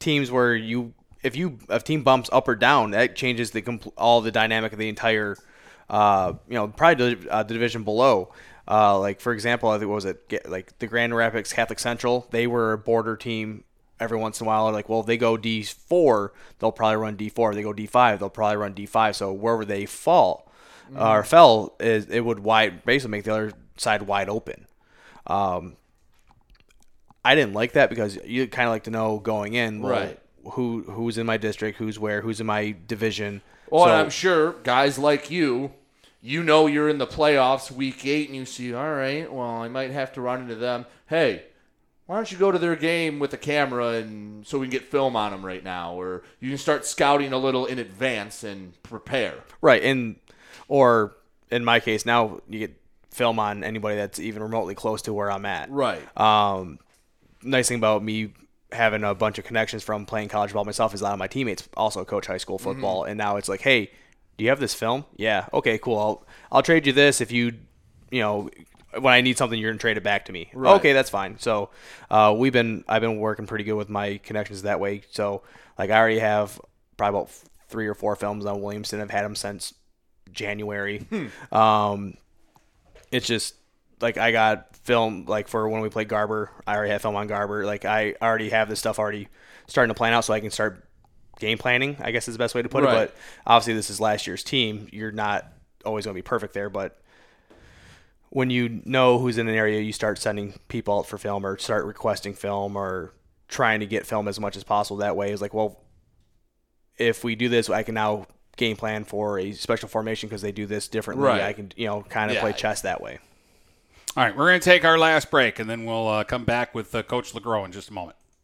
teams where you if you if team bumps up or down, that changes the compl- all the dynamic of the entire uh, you know, probably the, uh, the division below. Uh, like for example, I think what was it Get- like the Grand Rapids Catholic Central? They were a border team. Every once in a while, like well, if they go D four, they'll probably run D four. If they go D five, they'll probably run D five. So wherever they fall uh, or fell, is it would wide basically make the other side wide open. Um, I didn't like that because you kind of like to know going in, well, Right. Who who's in my district, who's where, who's in my division. Well, So- and I'm sure guys like you, you know you're in the playoffs week eight, and you see, all right, well, I might have to run into them. Hey, why don't you go to their game with a camera and so we can get film on them right now, or you can start scouting a little in advance and prepare. right, and or in my case now you get film on anybody that's even remotely close to where I'm at. Right. Um, nice thing about me having a bunch of connections from playing college ball myself is a lot of my teammates also coach high school football, and now it's like, hey, do you have this film? Yeah. Okay. Cool. I'll I'll trade you this if you, you know. When I need something, you're gonna trade it back to me. Right. Okay, that's fine. So, uh, we've been I've been working pretty good with my connections that way. So, like I already have probably about three or four films on Williamson. I've had them since January. Um, it's just like I got film like for when we played Garber. I already have film on Garber. Like I already have this stuff already starting to plan out, so I can start game planning. I guess is the best way to put Right. it. But obviously, this is last year's team. You're not always going to be perfect there, but when you know who's in an area, you start sending people out for film or start requesting film or trying to get film as much as possible. That way, it's like, well, if we do this, I can now game plan for a special formation because they do this differently. Right. I can, you know, kind of Yeah. play chess that way. All right, we're going to take our last break, and then we'll uh, come back with uh, Coach LeGros in just a moment.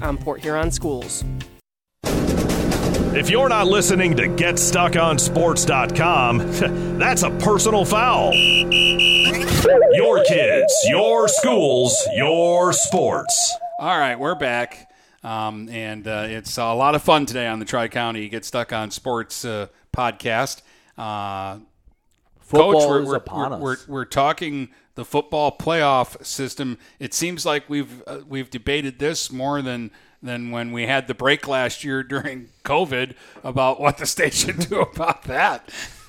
on Port Huron Schools. If you're not listening to GetStuckOnSports.com, (laughs) that's a personal foul. Your kids, your schools, your sports. All right, we're back. Um, and uh, it's a lot of fun today on the Tri County Get Stuck on Sports uh, podcast. Uh, Football Coach, we're, is we're, upon we're, us. We're, we're talking the football playoff system. It seems like we've uh, we've debated this more than than when we had the break last year during (laughs) COVID about what the state should do (laughs) about that. (laughs)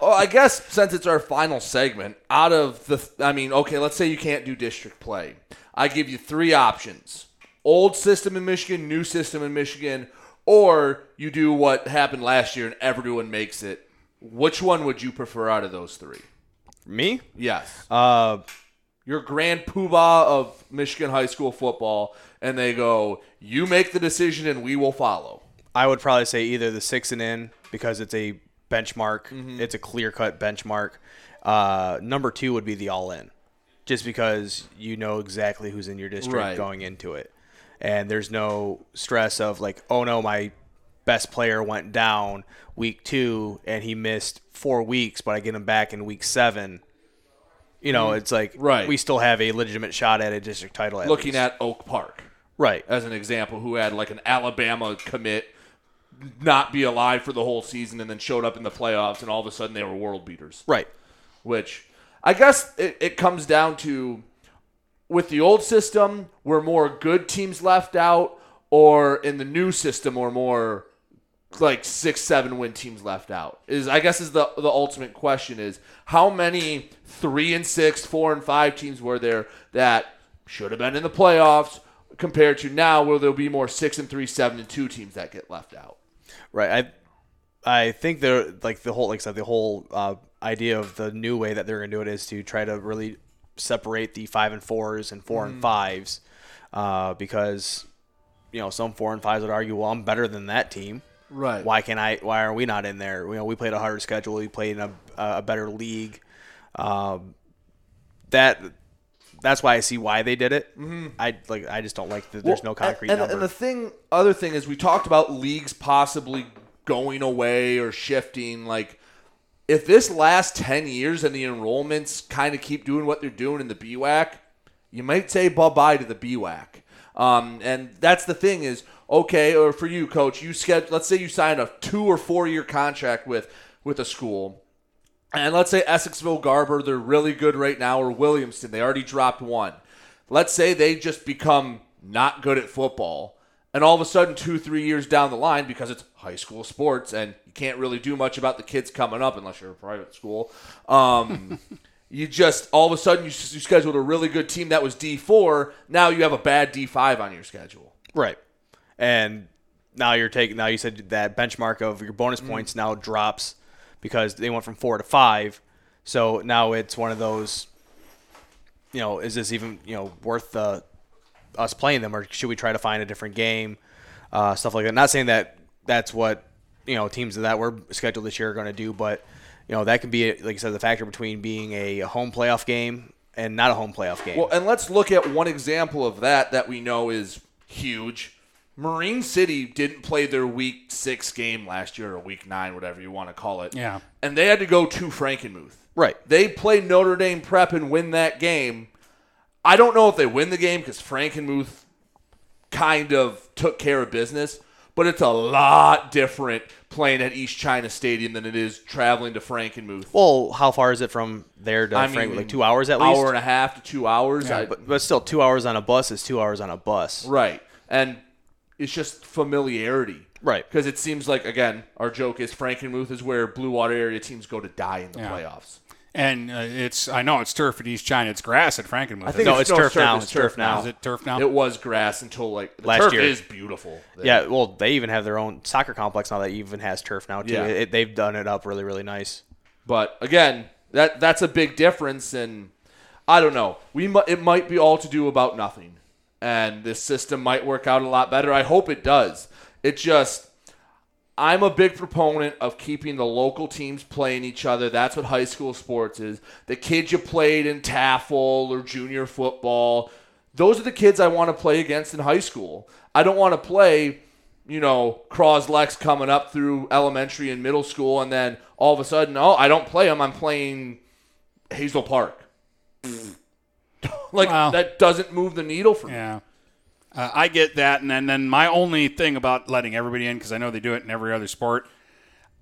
oh, I guess since it's our final segment, out of the, I mean, okay, let's say you can't do district play. I give you three options old system in Michigan, new system in Michigan, or you do what happened last year and everyone makes it. Which one would you prefer out of those three? Me? Yes. Uh, Your grand poobah of Michigan high school football, and they go, you make the decision and we will follow. I would probably say either the six and in because it's a benchmark. Mhm. It's a clear cut benchmark. Uh, number two would be the all in, just because you know exactly who's in your district Right. going into it, and there's no stress of like, oh no, my best player went down week two and he missed four weeks, but I get him back in week seven. You know, Mhm. it's like Right. we still have a legitimate shot at a district title. At Looking least. at Oak Park. Right. As an example, who had like an Alabama commit not be alive for the whole season and then showed up in the playoffs and all of a sudden they were world beaters. Right. Which I guess it, it comes down to with the old system, were more good teams left out, or in the new system, were more like six, seven win teams left out. Is I guess is the the ultimate question is how many three and six, four and five teams were there that should have been in the playoffs compared to now where there'll be more six and three, seven and two teams that get left out. Right. I I think they're like the whole like I said the whole uh, idea of the new way that they're going to do it is to try to really separate the five and fours and four Mm. and fives uh, because you know some four and fives would argue well I'm better than that team. Right. Why can I? Why are we not in there? You know, we played a harder schedule. We played in a, a better league. Um, that that's why I see why they did it. Mhm. I like. I just don't like that. There's Well, no concrete and. And the thing, other thing is, we talked about leagues possibly going away or shifting. Like, if this lasts ten years and the enrollments kind of keep doing what they're doing in the BWAC, you might say bye bye to the BWAC. Um, and that's the thing is, okay, or for you, coach, you schedule. Let's say you sign a two or four year contract with with a school. And let's say Essexville Garber, they're really good right now, or Williamston, they already dropped one. Let's say they just become not good at football. And all of a sudden, two, three years down the line, because it's high school sports and you can't really do much about the kids coming up unless you're a private school, um, (laughs) you just, all of a sudden, you, you scheduled a really good team that was D4. Now you have a bad D5 on your schedule. Right. And now you're taking now you said that benchmark of your bonus points now drops because they went from 4 to 5. So now it's one of those you know, is this even, you know, worth the us playing them or should we try to find a different game? Uh, stuff like that. Not saying that that's what, you know, teams that were scheduled this year are going to do, but you know, that could be like I said the factor between being a home playoff game and not a home playoff game. Well, and let's look at one example of that that we know is huge. Marine City didn't play their week six game last year or week nine, whatever you want to call it. Yeah. And they had to go to Frankenmuth. Right. They play Notre Dame Prep and win that game. I don't know if they win the game because Frankenmuth kind of took care of business, but it's a lot different playing at East China Stadium than it is traveling to Frankenmuth. Well, how far is it from there to I Frank? mean, Like two hours at least. Hour and a half to two hours. I- but, but still, two hours on a bus is two hours on a bus. Right. And it's just familiarity. Right. Because it seems like, again, our joke is Frankenmuth is where Blue Water area teams go to die in the Yeah. playoffs. And uh, it's I know it's turf at East China. It's grass at Frankenmuth. I think No, it's turf now. It's turf now. Is it turf now? It was grass until like the Last turf year is beautiful. Yeah, well, they even have their own soccer complex now that even has turf now too. Yeah. It, they've done it up really, really nice. But again, that that's a big difference, and I don't know. We mu- it might be all to do about nothing, and this system might work out a lot better. I hope it does. It just. I'm a big proponent of keeping the local teams playing each other. That's what high school sports is. The kids you played in taffle or junior football, those are the kids I want to play against in high school. I don't want to play, you know, Croslex coming up through elementary and middle school, and then all of a sudden, oh, I don't play them. I'm playing Hazel Park. (laughs) like Wow. that doesn't move the needle for me. Yeah. Uh, I get that, and then, then my only thing about letting everybody in because I know they do it in every other sport.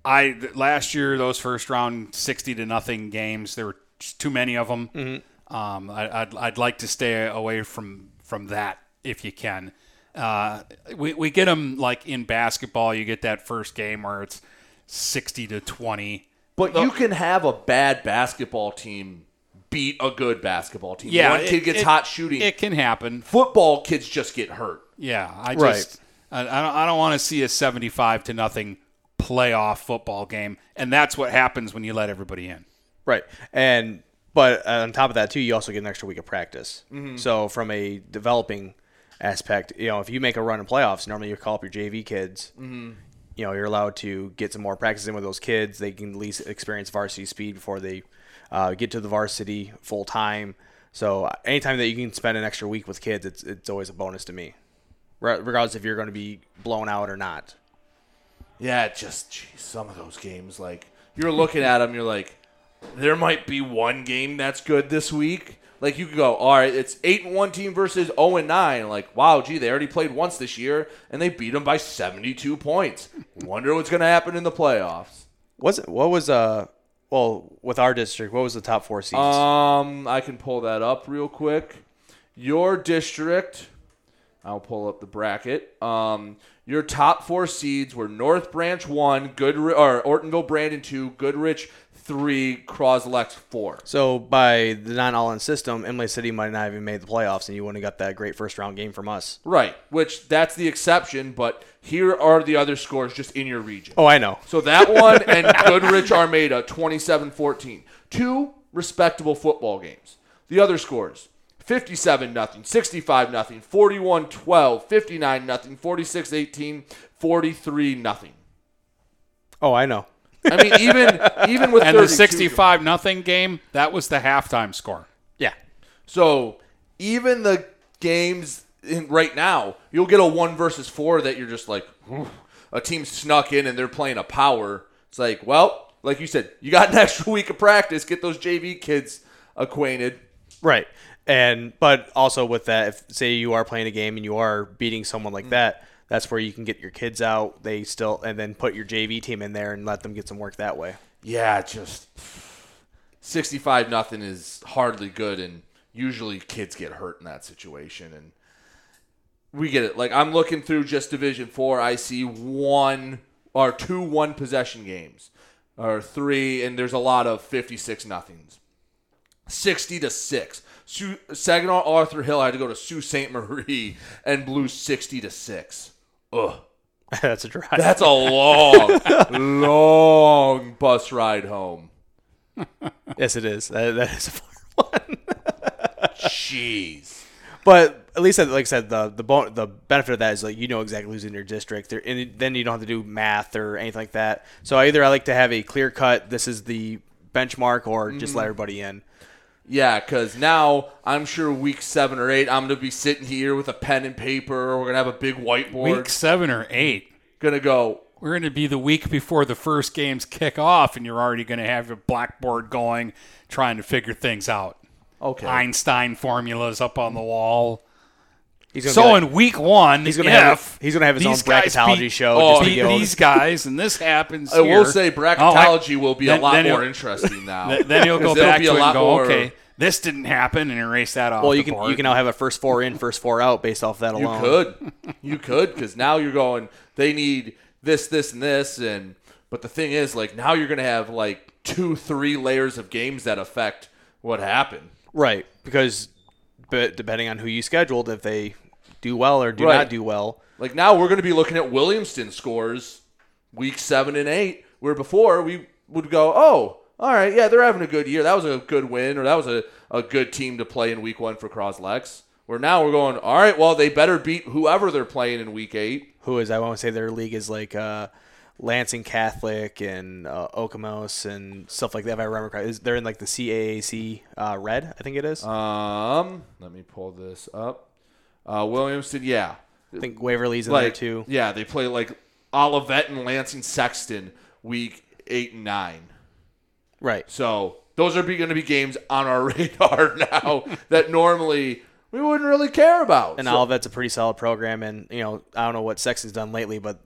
I last year those first round sixty to nothing games there were too many of them. Mm-hmm. Um, I, I'd I'd like to stay away from from that if you can. Uh, we we get them like in basketball. You get that first game where it's sixty to twenty. But you can have a bad basketball team beat a good basketball team. Yeah, One it- kid gets it- hot shooting. It can happen. Football kids just get hurt. Yeah, I Right. just I, I don't I don't want to see a seventy-five to nothing playoff football game, and that's what happens when you let everybody in. Right. And but on top of that too, you also get an extra week of practice. Mhm. So from a developing aspect, you know, if you make a run in playoffs, normally you call up your JV kids. Mhm. You know, you're allowed to get some more practice in with those kids. They can at least experience varsity speed before they uh, get to the varsity full time. So uh, anytime that you can spend an extra week with kids, it's it's always a bonus to me, regardless if you're going to be blown out or not. Yeah, just geez, some of those games, like you're looking at them, you're like, there might be one game that's good this week. Like you could go, all right, it's eight and one team versus zero and nine. Like, wow, gee, they already played once this year and they beat them by seventy two points. Wonder what's going to happen in the playoffs. Was it what was uh well with our district? What was the top four seeds? Um, I can pull that up real quick. Your district I'll pull up the bracket. Um, your top four seeds were North Branch one, Good or Ortonville Brandon two, Goodrich three, Croslex four. So by the non-all-in system, Imlay City might not have even made the playoffs, and you wouldn't have got that great first-round game from us. Right, which that's the exception, but here are the other scores just in your region. Oh, I know. So that one and Goodrich Armada 27-14. Two respectable football games. The other scores 57 nothing, 65 nothing, 41 12, 59 nothing, 46 18, 43 nothing. Oh, I know. I mean, even even with and the sixty-five nothing game, that was the halftime score. Yeah. So even the games in, right now, you'll get a one versus four that you're just like, a team snuck in and they're playing a power. It's like, well, like you said, you got an (laughs) extra week of practice. Get those JV kids acquainted. Right. And but also with that, if say you are playing a game and you are beating someone like mm. that, that's where you can get your kids out. They still and then put your JV team in there and let them get some work that way. Yeah, just sixty-five nothing is hardly good, and usually kids get hurt in that situation, and we get it. Like I'm looking through just Division Four, I see one or two one possession games, or three, and there's a lot of fifty-six nothings, sixty to six. Saginaw Arthur Hill had to go to Sault Ste. Marie (laughs) and blew sixty to six. Ugh. (laughs) that's a drive. That's a long, (laughs) long bus ride home. (laughs) yes, it is. That, that is a fun one. Jeez. But at least, like I said, the the bon- the benefit of that is like you know exactly who's in your district, there, and then you don't have to do math or anything like that. So either I like to have a clear cut. This is the benchmark, or just let Mhm. everybody in. Yeah, because now I'm sure week seven or eight, I'm going to be sitting here with a pen and paper. We're going to have a big whiteboard. Week seven or eight. Going to go. We're going to be the week before the first games kick off, and you're already going to have your blackboard going, trying to figure things out. Okay. Einstein formulas up on the wall. He's gonna so like- in week one, he's gonna have- he's gonna have his own these bracketology beat- show Oh, just beat these guys, and this happens. I will here. say Oh, I- bracketology will be a lot more interesting now. Then he'll go (laughs) back be to a it and go, more- okay, this didn't happen, and erase that off. Well, the you can board. you can now have a first four in, first four out based off that alone. You could, you could, because now you're going. They need this, this, and this, and but the thing is, like now you're gonna have like two, three layers of games that affect what happened. Right, because but depending on who you scheduled, if they do well or do Right. not do well, Like now we're gonna be looking at Williamston scores week seven and eight, where before we would go, oh, all right, yeah, they're having a good year. That was a good win, or that was a, a good team to play in week one for Croslex. Where now we're going, all right, well, they better beat whoever they're playing in week eight. who is I won't say their league is like uh, Lansing Catholic and uh, Okemos and stuff like that. If I remember correctly, they're in like the CAAC uh, Red, I think it is. Um, let me pull this up. Uh, Williamston, yeah. I think Waverly's in there like, too. Yeah, they play like Olivet and Lansing Sexton week eight and nine. Right. So those are going to be games on our (laughs) radar now that normally we wouldn't really care about. And So- Olivet's a pretty solid program, and you know I don't know what Sexton's done lately, but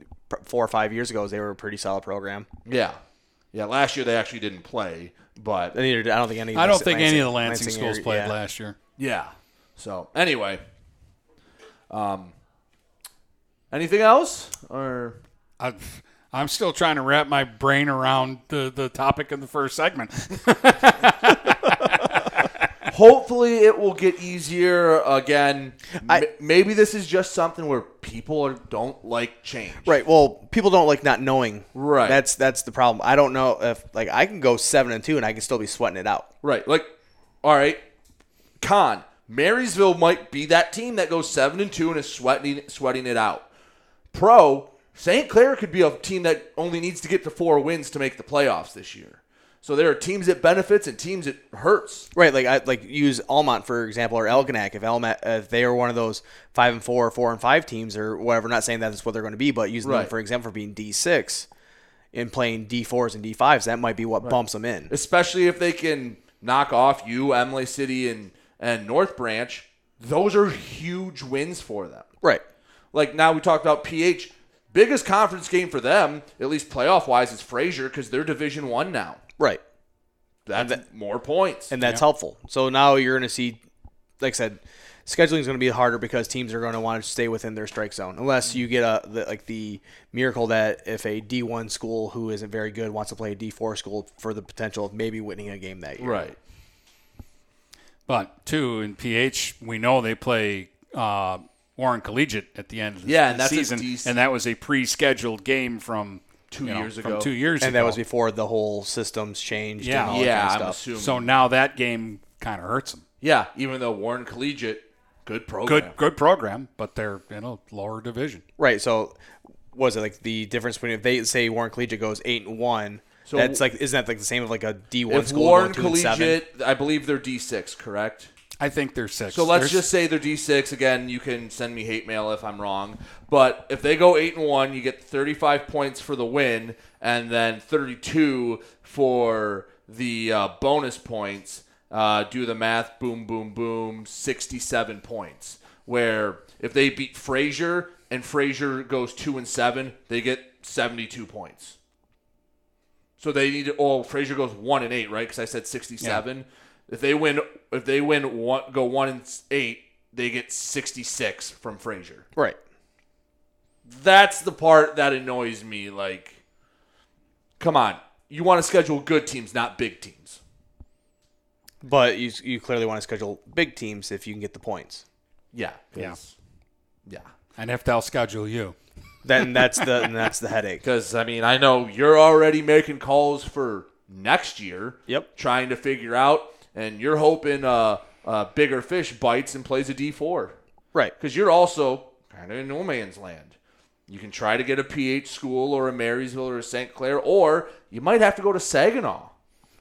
four or five years ago they were a pretty solid program. yeah, yeah. Last year they actually didn't play, but I don't think any. Of I the don't think any of the Lansing- Lansing, Lansing schools area- played yeah. last year. yeah. So anyway, um, anything else or I, I'm still trying to wrap my brain around the, the topic in the first segment. (laughs) hopefully it will get easier again. M- maybe this is just something where people are, don't like change. Right. Well, people don't like not knowing. Right. That's that's the problem. I don't know if like I can go seven and two and I can still be sweating it out. Right. Like, all right, con Marysville might be that team that goes seven and two and is sweating sweating it out. Pro St. Clair could be a team that only needs to get to four wins to make the playoffs this year. So there are teams it benefits and teams it hurts. Right. Like I like use Almont for example or Algonac. If Almont if they are one of those five and four, or four and five teams or whatever. Not saying that that's what they're going to be, but using them for example for being D six and playing D fours and D fives, that might be what bumps them in. Especially if they can knock off you, Imlay City, and and North Branch. Those are huge wins for them. Right. Like now we talked about PH. Biggest conference game for them, at least playoff wise, is Fraser because they're Division One now. Right. That's more points. and that's helpful. So now you're going to see, like I said, scheduling is going to be harder because teams are going to want to stay within their strike zone, unless you get a the, like the miracle that if a D1 school who isn't very good wants to play a D4 school for the potential of maybe winning a game that year. Right. But two in PH, we know they play uh, Warren Collegiate at the end of the Yeah, and that's season, dec- and that was a pre-scheduled game from Two you know, years from ago. two years ago. and ago. that was before the whole systems changed. Yeah. and all that Yeah, kind of I'm stuff. assuming. So now that game kind of hurts them. Yeah, even though Warren Collegiate, good program. Good, good program, but they're in a lower division. Right. So, was it like the difference between if they say Warren Collegiate goes eight and one? So- that's like isn't that like the same as like a D one If school Warren going two and seven? Collegiate, I believe they're D6, correct? I think they're six. So let's just say they're D6 again. You can send me hate mail if I'm wrong, but if they go eight and one, you get 35 points for the win, and then 32 for the uh, bonus points. Uh, do the math. Boom, boom, boom. 67 points. Where if they beat Fraser and Fraser goes two and seven, they get 72 points. So they need to. Oh, Fraser goes one and eight, right? Because I said sixty-seven. If they win, if they win one, go one and eight, they get sixty-six from Fraser. Right. That's the part that annoys me. Like, come on, you want to schedule good teams, not big teams. But you you clearly want to schedule big teams if you can get the points. Yeah. Yeah. 'cause- Yeah. and if they'll schedule you, Then that's the then that's the headache. (laughs) Because I mean, I know you're already making calls for next year. Yep. Trying to figure out, and you're hoping uh, uh bigger fish bites and plays a D four. Right. Because you're also kind of in no man's land. You can try to get a PH school or a Marysville or a St. Clair, or you might have to go to Saginaw.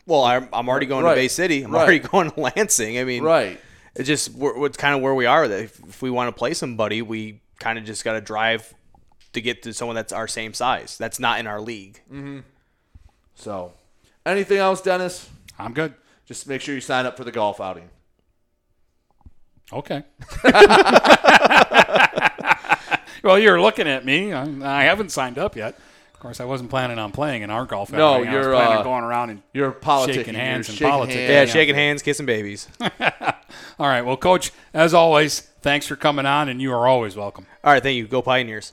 Well, I'm, I'm already going Right. to Bay City. I'm Right. already (laughs) going to Lansing. I mean, Right. It's just we're, it's kind of where we are. That if, if we want to play somebody, we kind of just got to drive to get to someone that's our same size. That's not in our league. Mm-hmm. So, anything else, Dennis? I'm good. Just make sure you sign up for the golf outing. Okay. (laughs) well, you're looking at me. I, I haven't signed up yet. Of course, I wasn't planning on playing in our golf. No, outing. I was you're, planning uh, on going around and you're politicking. shaking hands You're and shaking politics. hands. Yeah, shaking hands, kissing babies. (laughs) All right. Well, Coach, as always, thanks for coming on, and you are always welcome. All right, thank you. Go Pioneers.